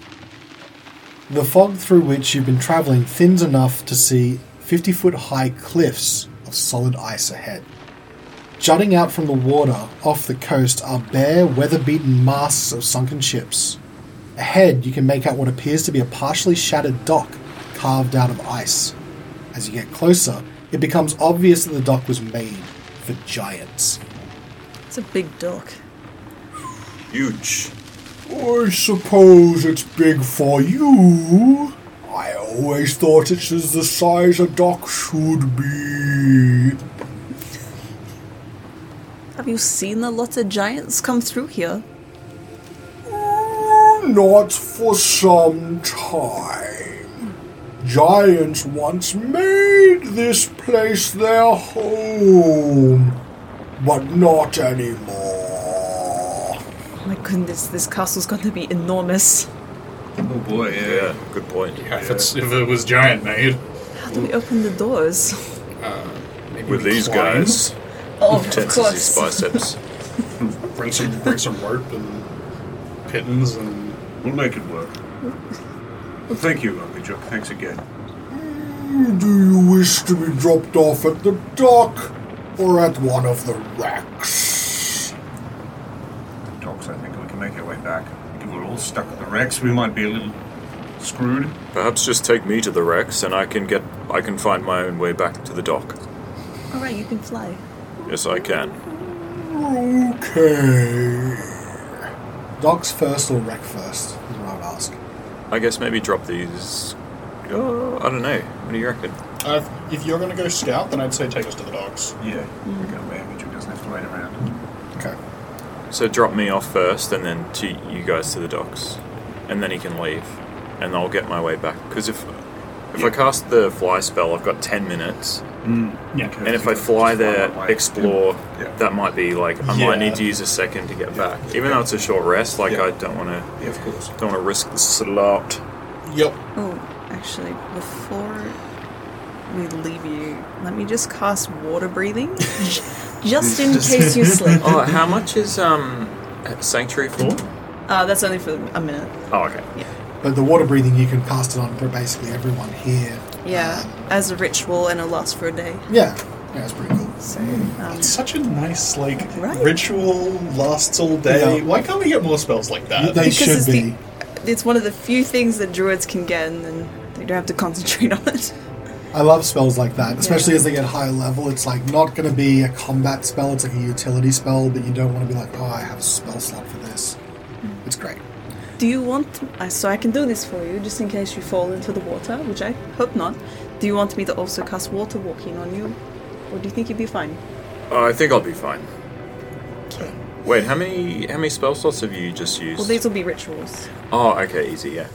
The fog through which you've been traveling thins enough to see 50 foot high cliffs of solid ice ahead. Jutting out from the water off the coast are bare, weather beaten masts of sunken ships. Ahead, you can make out what appears to be a partially shattered dock carved out of ice. As you get closer, it becomes obvious that the dock was made for giants. It's a big dock. Huge. I suppose it's big for you. I always thought it was the size a dock should be. Have you seen a lot of giants come through here? Mm, not for some time. Giants once made this place their home, but not anymore. Oh my goodness, this castle's going to be enormous. Oh boy, yeah. Yeah, good point. If, it's, if it was giant made, How do we open the doors? Uh, maybe With these climb, guys, Oh, tense as his biceps. bring some bring some rope and pitons and We'll make it work. Well, thank you, Uncle Angajuk. Thanks again. Uh, do you wish to be dropped off at the dock or at one of the wrecks? Docks, I think we can make our way back. If we're all stuck at the wrecks, we might be a little screwed. Perhaps just take me to the wrecks, and I can get I can find my own way back to the dock. Alright, you can fly. Yes, I can. Okay. Docks first or wreck first, is what I would ask. I guess maybe drop these. Uh, I don't know. What do you reckon? uh, if you're gonna go scout, then I'd say take us to the dogs. Yeah. We got away. Angajuk doesn't have to wait around. Okay. So drop me off first, and then to you guys to the docks, and then he can leave, and I'll get my way back. Because if if I cast the fly spell, I've got ten minutes, mm, Yeah. and if I fly there, that way. explore, Yeah. that might be like I Yeah. might need to use a second to get back. Even though it's a short rest, like Yeah. I don't want to Yeah, of course. don't want to risk the slot. Yep. Oh, actually, before we leave you, let me just cast water breathing. j- just in case you slip. Oh, how much is um sanctuary for? Uh, that's only for a minute. Oh, okay. yeah. But the water breathing, you can cast it on for basically everyone here. Yeah, as a ritual and it'll last for a day. Yeah. Yeah, it's pretty cool. So, um, It's such a nice like Right. ritual lasts all day. Yeah. Why can't we get more spells like that? They because should it's be. the it's one of the few things that druids can get, and then they don't have to concentrate on it. I love spells like that, especially Yeah. as they get higher level. It's like not going to be a combat spell; it's like a utility spell, but you don't want to be like, "Oh, I have a spell slot for this." It's great. Do you want? Uh, so I can do this for you, just in case you fall into the water, which I hope not. Do you want me to also cast water walking on you, or do you think you'd be fine? Uh, I think I'll be fine. Okay. Wait, how many how many spell slots have you just used? Well, these will be rituals. Oh, okay, easy, yeah.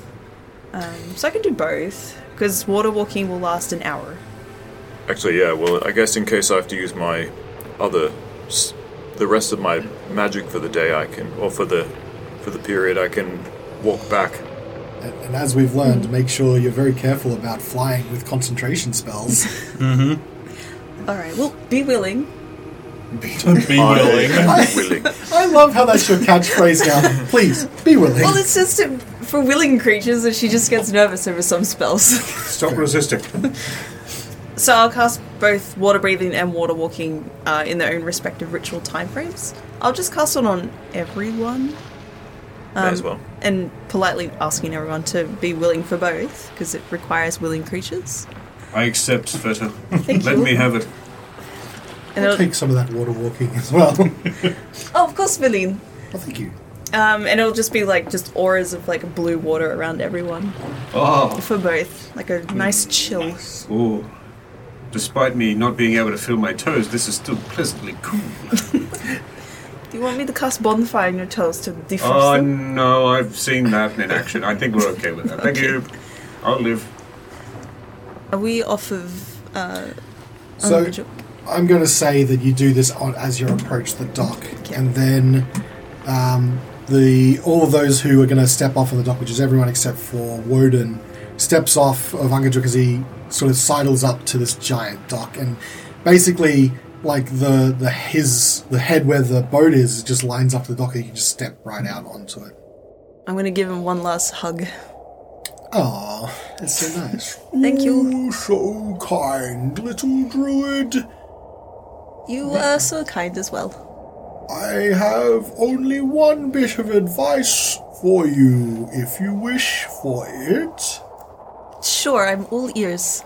Um, so I can do both because water walking will last an hour. Actually, yeah. Well, I guess in case I have to use my other, s- the rest of my magic for the day, I can, or for the, for the period, I can walk back. And, and as we've learned, make sure you're very careful about flying with concentration spells. Mm-hmm. All right. Well, be willing. Be willing. Be willing. I love how that's your catchphrase now. Please be willing. Well, it's just uh, for willing creatures that she just gets nervous over some spells. Stop resisting. so I'll cast both water breathing and water walking uh, in their own respective ritual timeframes. I'll just cast it on everyone. May as well. and politely asking everyone to be willing for both because it requires willing creatures. I accept, Svieta. Thank Let you. me have it. And I'll it'll, take some of that water walking as well. oh, of course, Valine. oh, thank you. Um, and it'll just be like just auras of like blue water around everyone Oh, for both, like a nice chill. ooh. Despite me not being able to feel my toes, this is still pleasantly cool. Do you want me to cast bonfire on your toes to defrost Oh them? no, I've seen that in action. I think we're okay with that. Thank you. I'll live. Are we off of? Uh, So I'm going to say that you do this on, as you approach the dock, and then um, the all of those who are going to step off on the dock, which is everyone except for Wodun, steps off of Angajuk as he sort of sidles up to this giant dock, and basically, like the the his the head where the boat is just lines up to the dock, and you can just step right out onto it. I'm gonna give him one last hug. Oh, that's so nice. Thank you. Oh, so kind, little druid. You are so kind as well. I have only one bit of advice for you, if you wish for it. Sure, I'm all ears.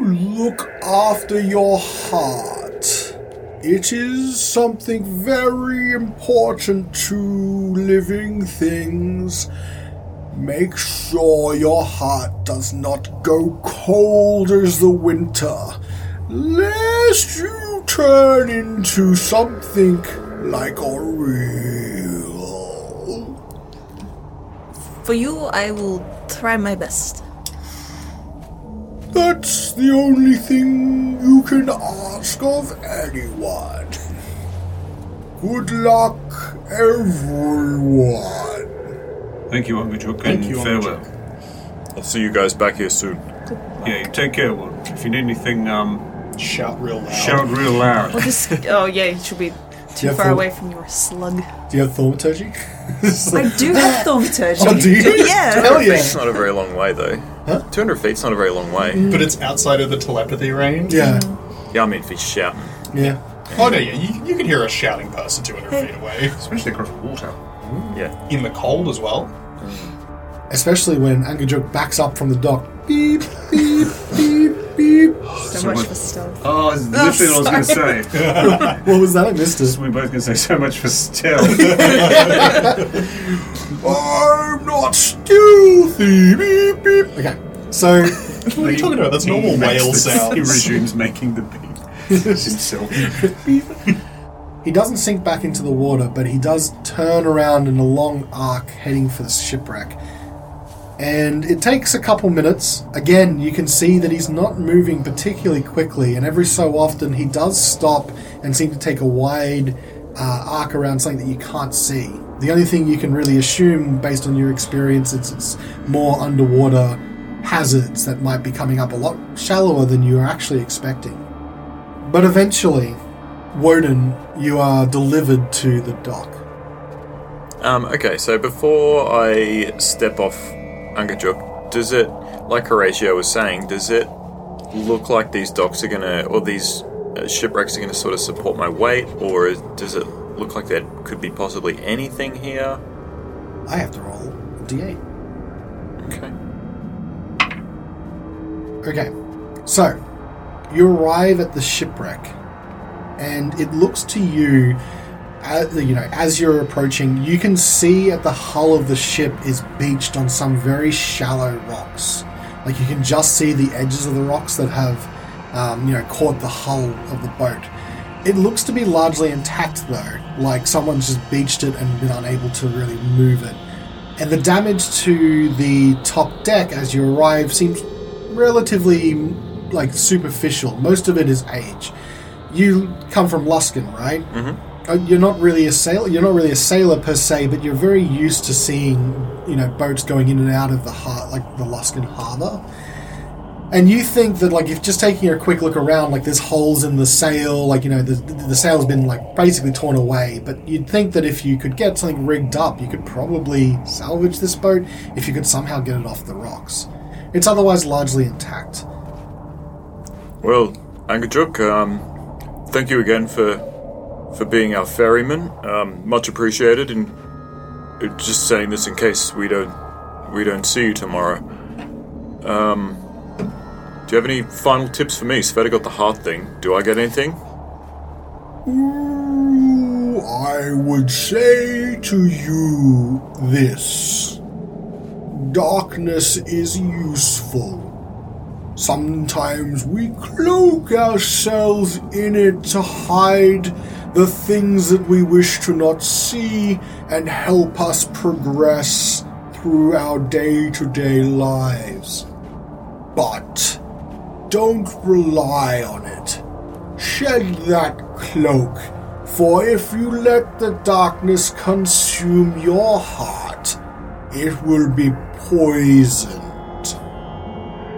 Look after your heart. It is something very important to living things. Make sure your heart does not go cold as the winter, lest you turn into something like Auril. For you, I will try my best. That's the only thing you can ask of anyone. Good luck, everyone. Thank you, Angajuk, Thank and you, farewell. I'll see you guys back here soon. Yeah, you take care. Well, if you need anything, um, Shout real loud. shout real loud. Well, just oh yeah, you should be too far for- away from your slug. Do you have thaumaturgy? I do have thaumaturgy. oh, do you? Yeah. Hell yeah. Feet's not a very long way, though. Huh? 200 feet's not a very long way. But it's outside of the telepathy range. Yeah, Yeah, I mean, if he's shouting. yeah. Oh no, yeah, you, you can hear a shouting person 200 feet away. Especially across the water. Yeah. In the cold as well. Mm. Especially when Angajuk backs up from the dock. Beep, beep, beep, beep. So, So much much- for stealth. Oh, it's ah, literally what I was going to say. What was that? I missed it. We're both going to say so much for stealth. I'm not stealthy. Beep, beep. Okay, so What are you talking about? That's normal whale the- He resumes making the beep. himself. he doesn't sink back into the water, but he does turn around in a long arc heading for the shipwreck. And it takes a couple minutes. Again, you can see that he's not moving particularly quickly, and every so often he does stop and seem to take a wide uh, arc around something that you can't see. The only thing you can really assume, based on your experience, is it's more underwater hazards that might be coming up a lot shallower than you are actually expecting. But eventually, Wodun, you are delivered to the dock. Um, okay, so before I step off Angajuk, does it, like Horacio was saying, does it look like these docks are gonna, or these uh, shipwrecks are gonna sort of support my weight, or does it look like there could be possibly anything here? I have to roll a d8. Okay. Okay, so you arrive at the shipwreck, and it looks to you, as, you know, as you're approaching, you can see at the hull of the ship is beached on some very shallow rocks. Like you can just see the edges of the rocks that have, um, you know, caught the hull of the boat. It looks to be largely intact though, like someone's just beached it and been unable to really move it. And the damage to the top deck as you arrive seems relatively like superficial. Most of it is age. You come from Luskan, right? Mm-hmm. You're not really a sailor. You're not really a sailor per se, but you're very used to seeing, you know, boats going in and out of the har- like the Luskan harbor. And you think that, like, if just taking a quick look around, like, there's holes in the sail, like, you know, the, the sail's been, like, basically torn away. But you'd think that if you could get something rigged up, you could probably salvage this boat if you could somehow get it off the rocks. It's otherwise largely intact. Well, Angajuk, um, thank you again for for being our ferryman. Um, much appreciated, and just saying this in case we don't we don't see you tomorrow. Um, do you have any final tips for me? Svieta got the heart thing. Do I get anything? Ooh, I would say to you this darkness is useful. Sometimes we cloak ourselves in it to hide the things that we wish to not see and help us progress through our day to day lives. But don't rely on it. Shed that cloak, for if you let the darkness consume your heart, it will be poisoned.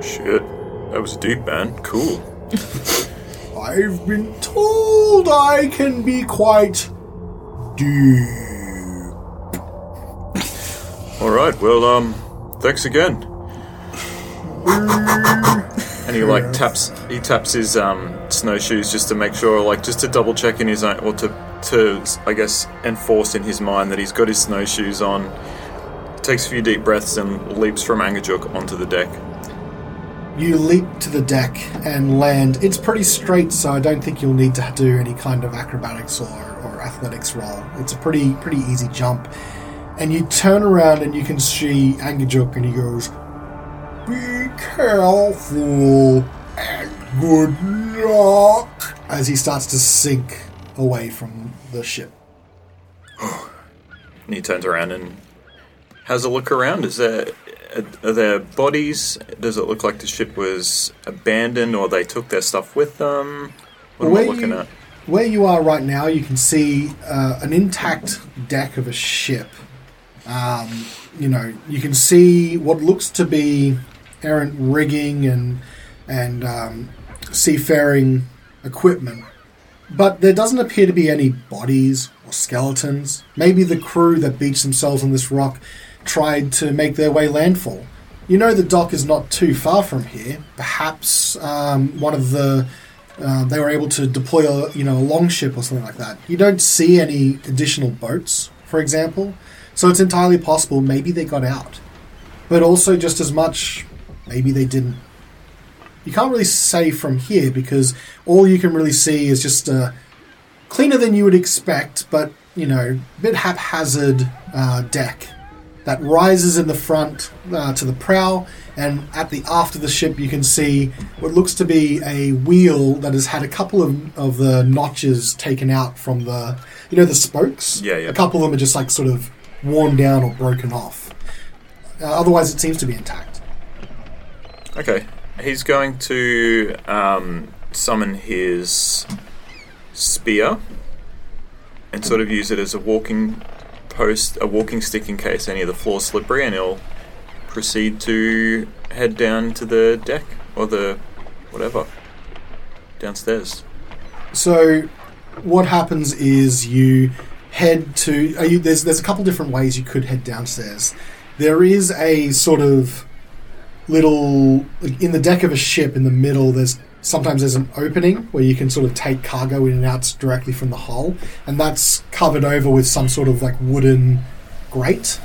Shit, that was deep, man. Cool. I've been told I can be quite deep. All right. Well, um, thanks again. and he like taps he taps his um snowshoes just to make sure like just to double check in his own or to to I guess enforce in his mind that he's got his snowshoes on. Takes a few deep breaths and leaps from Angajuk onto the deck. You leap to the deck and land. It's pretty straight, so I don't think you'll need to do any kind of acrobatics or, or athletics roll. It's a pretty pretty easy jump. And you turn around and you can see Angajuk and he goes, Be careful and good luck as he starts to sink away from the ship. And he turns around and has a look around. Is there are there bodies? Does it look like the ship was abandoned or they took their stuff with them? What am I Where looking you- at? Where you are right now, you can see uh, an intact deck of a ship. Um, you know, you can see what looks to be errant rigging and and um, seafaring equipment, but there doesn't appear to be any bodies or skeletons. Maybe the crew that beached themselves on this rock tried to make their way landfall. You know the dock is not too far from here. Perhaps um, one of the uh, they were able to deploy a you know a long ship or something like that. You don't see any additional boats, for example, so it's entirely possible maybe they got out, but also just as much maybe they didn't. You can't really say from here because all you can really see is just uh, cleaner than you would expect, but you know, a bit haphazard uh, deck that rises in the front uh, to the prow, and at the aft of the ship, you can see what looks to be a wheel that has had a couple of, of the notches taken out from the, you know, the spokes. Yeah, yeah. A couple of them are just like sort of worn down or broken off. Uh, otherwise, it seems to be intact. Okay. He's going to um, summon his spear and sort of use it as a walking post, a walking stick in case any of the floor's slippery, and he'll proceed to head down to the deck or the whatever downstairs. So, what happens is you head to. You, there's there's a couple different ways you could head downstairs. There is a sort of little in the deck of a ship in the middle. There's sometimes there's an opening where you can sort of take cargo in and out directly from the hull, and that's covered over with some sort of like wooden grate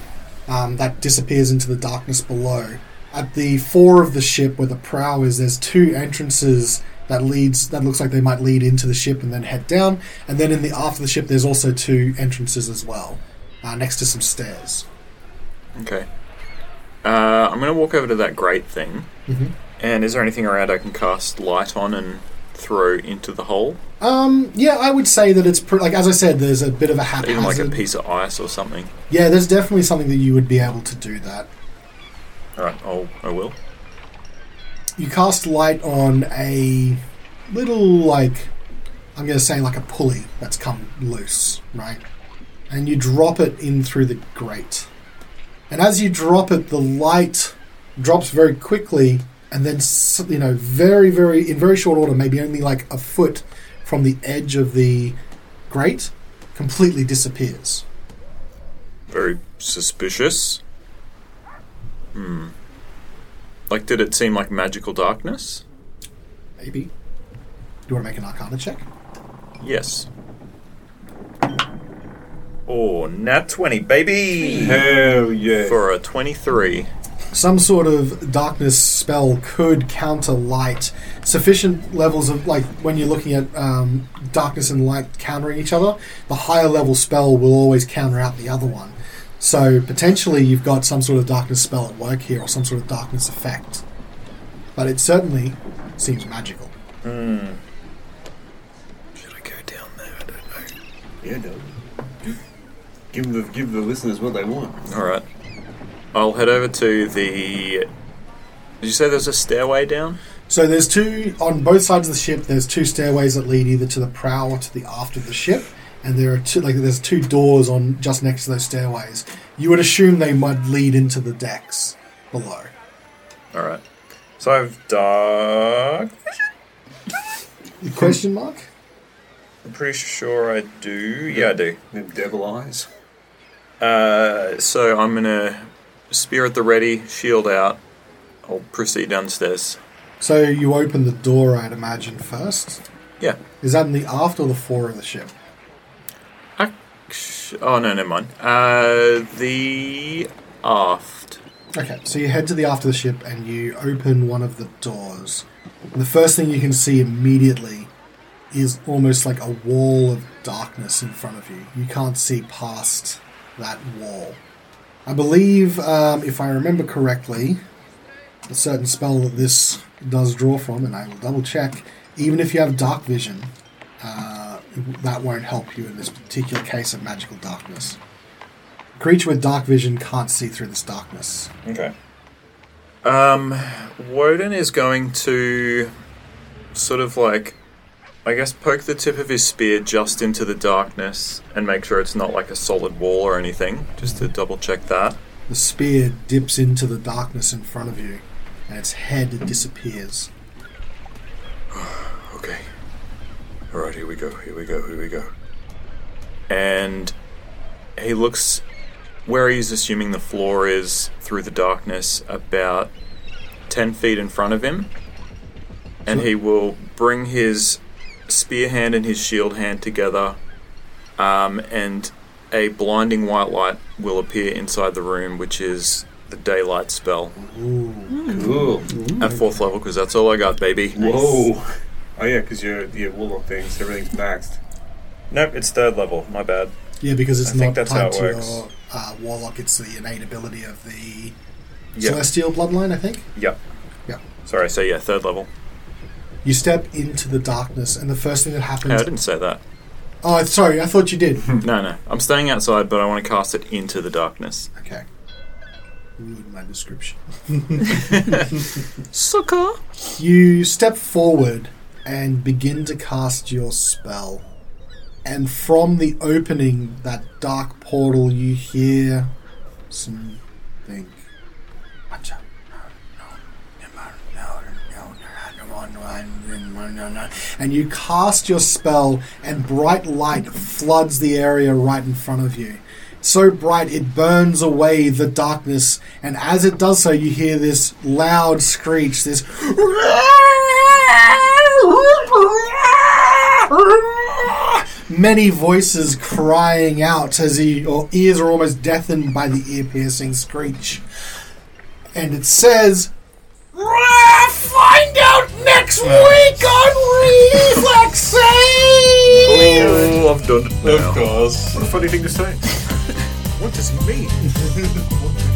um, that disappears into the darkness below. At the fore of the ship, where the prow is, there's two entrances that leads that looks like they might lead into the ship and then head down. And then in the aft of the ship, there's also two entrances as well, uh, next to some stairs. Okay. Uh, I'm going to walk over to that grate thing. Mhm. And is there anything around I can cast light on and throw into the hole? Um, yeah, I would say that it's like as I said, there's a bit of a haphazard. Even like a piece of ice or something? Yeah, there's definitely something that you would be able to do that. Alright, I'll, I will. you cast light on a little like I'm going to say like a pulley that's come loose, right? And you drop it in through the grate. And as you drop it, the light drops very quickly and then you know, very, very in very short order, maybe only like a foot from the edge of the grate, completely disappears. Very suspicious. Hmm. Like, did it seem like magical darkness? Maybe. Do you want to make an Arcana check? Yes. Oh, nat 20, baby! Hell yeah. For a 23. Some sort of darkness spell could counter light. Sufficient levels of like when you're looking at um, darkness and light countering each other, the higher level spell will always counter out the other one. So potentially you've got some sort of darkness spell at work here, or some sort of darkness effect. But it certainly seems magical. Should I go down there? I don't know. Yeah, no. Give the give the listeners what they want. Alright. I'll head over to the. Did you say there's a stairway down? So there's two on both sides of the ship. There's two stairways that lead either to the prow or to the aft of the ship, and there are two like there's two doors on just next to those stairways. You would assume they might lead into the decks below. Alright. So I've dark. Question mark? I'm pretty sure I do. Yeah, I do. Them devil eyes. Uh, so I'm gonna spear at the ready, shield out. I'll proceed downstairs. So you open the door, I'd imagine first. Yeah. Is that in the aft or the fore of the ship? Oh no, never mind. Uh, the aft. Okay, so you head to the aft of the ship and you open one of the doors. And the first thing you can see immediately is almost like a wall of darkness in front of you. You can't see past that wall. I believe, um, if I remember correctly, a certain spell that this does draw from, and I will double check, even if you have dark vision, uh, that won't help you in this particular case of magical darkness. A creature with dark vision can't see through this darkness. Okay. Um, Wodun is going to sort of like, I guess, poke the tip of his spear just into the darkness and make sure it's not like a solid wall or anything, just to double check that. The spear dips into the darkness in front of you, and its head disappears. Okay. Alright, here we go, here we go, here we go. And he looks where he's assuming the floor is through the darkness about 10 feet in front of him. And he will bring his spear hand and his shield hand together. Um, and a blinding white light will appear inside the room, which is the daylight spell Cool. at fourth level, because that's all I got, baby. Whoa. Oh yeah, because your your warlock things, everything's maxed. Nope, it's third level. My bad. Yeah, because it's I think not that's how tied it to works. your uh, warlock. It's the innate ability of the Yep. celestial bloodline, I think. Yep. Yep. Sorry, so yeah, third level. You step into the darkness, and the first thing that happens. Hey, I didn't say that. Oh, sorry, I thought you did. No, no. I'm staying outside, but I want to cast it into the darkness. okay. Ruined my description. Sucker! You step forward and begin to cast your spell. And from the opening, that dark portal, you hear something. And you cast your spell, and bright light floods the area right in front of you. So bright it burns away the darkness, and as it does so, you hear this loud screech, this. Many voices crying out as you, your ears are almost deafened by the ear piercing screech. And it says, Find out next week on Reflex Oh, I've done it now. course. What a funny thing to say. what does he mean?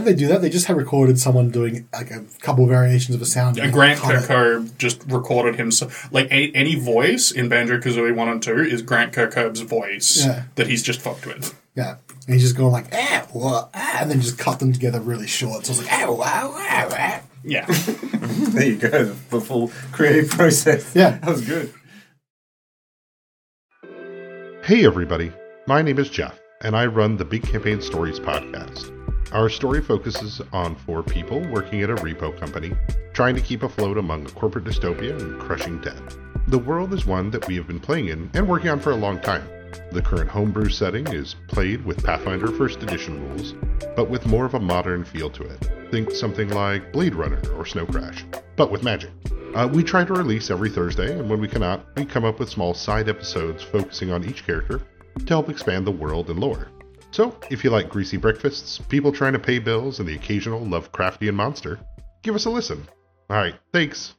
did they do that? They just had recorded someone doing like a couple variations of a sound. And Grant Cut. Kirkhope just recorded himself. Like a, any voice in Banjo Kazooie 1 and 2 is Grant Kirkhope's voice Yeah. that he's just fucked with. Yeah. And he's just going like, ah, what, ah, and then just cut them together really short. So it's like, ah, wow, wow, wow. Yeah. There you go, the, the full creative process. Yeah. That was good. Hey, everybody. My name is Jeff, and I run the Big Campaign Stories podcast. Our story focuses on four people working at a repo company, trying to keep afloat among a corporate dystopia and crushing debt. The world is one that we have been playing in and working on for a long time. The current homebrew setting is played with Pathfinder First Edition rules, but with more of a modern feel to it. Think something like Blade Runner or Snow Crash, but with magic. Uh, we try to release every Thursday, and when we cannot, we come up with small side episodes focusing on each character to help expand the world and lore. So, if you like greasy breakfasts, people trying to pay bills, and the occasional Lovecraftian monster, give us a listen. Alright, thanks.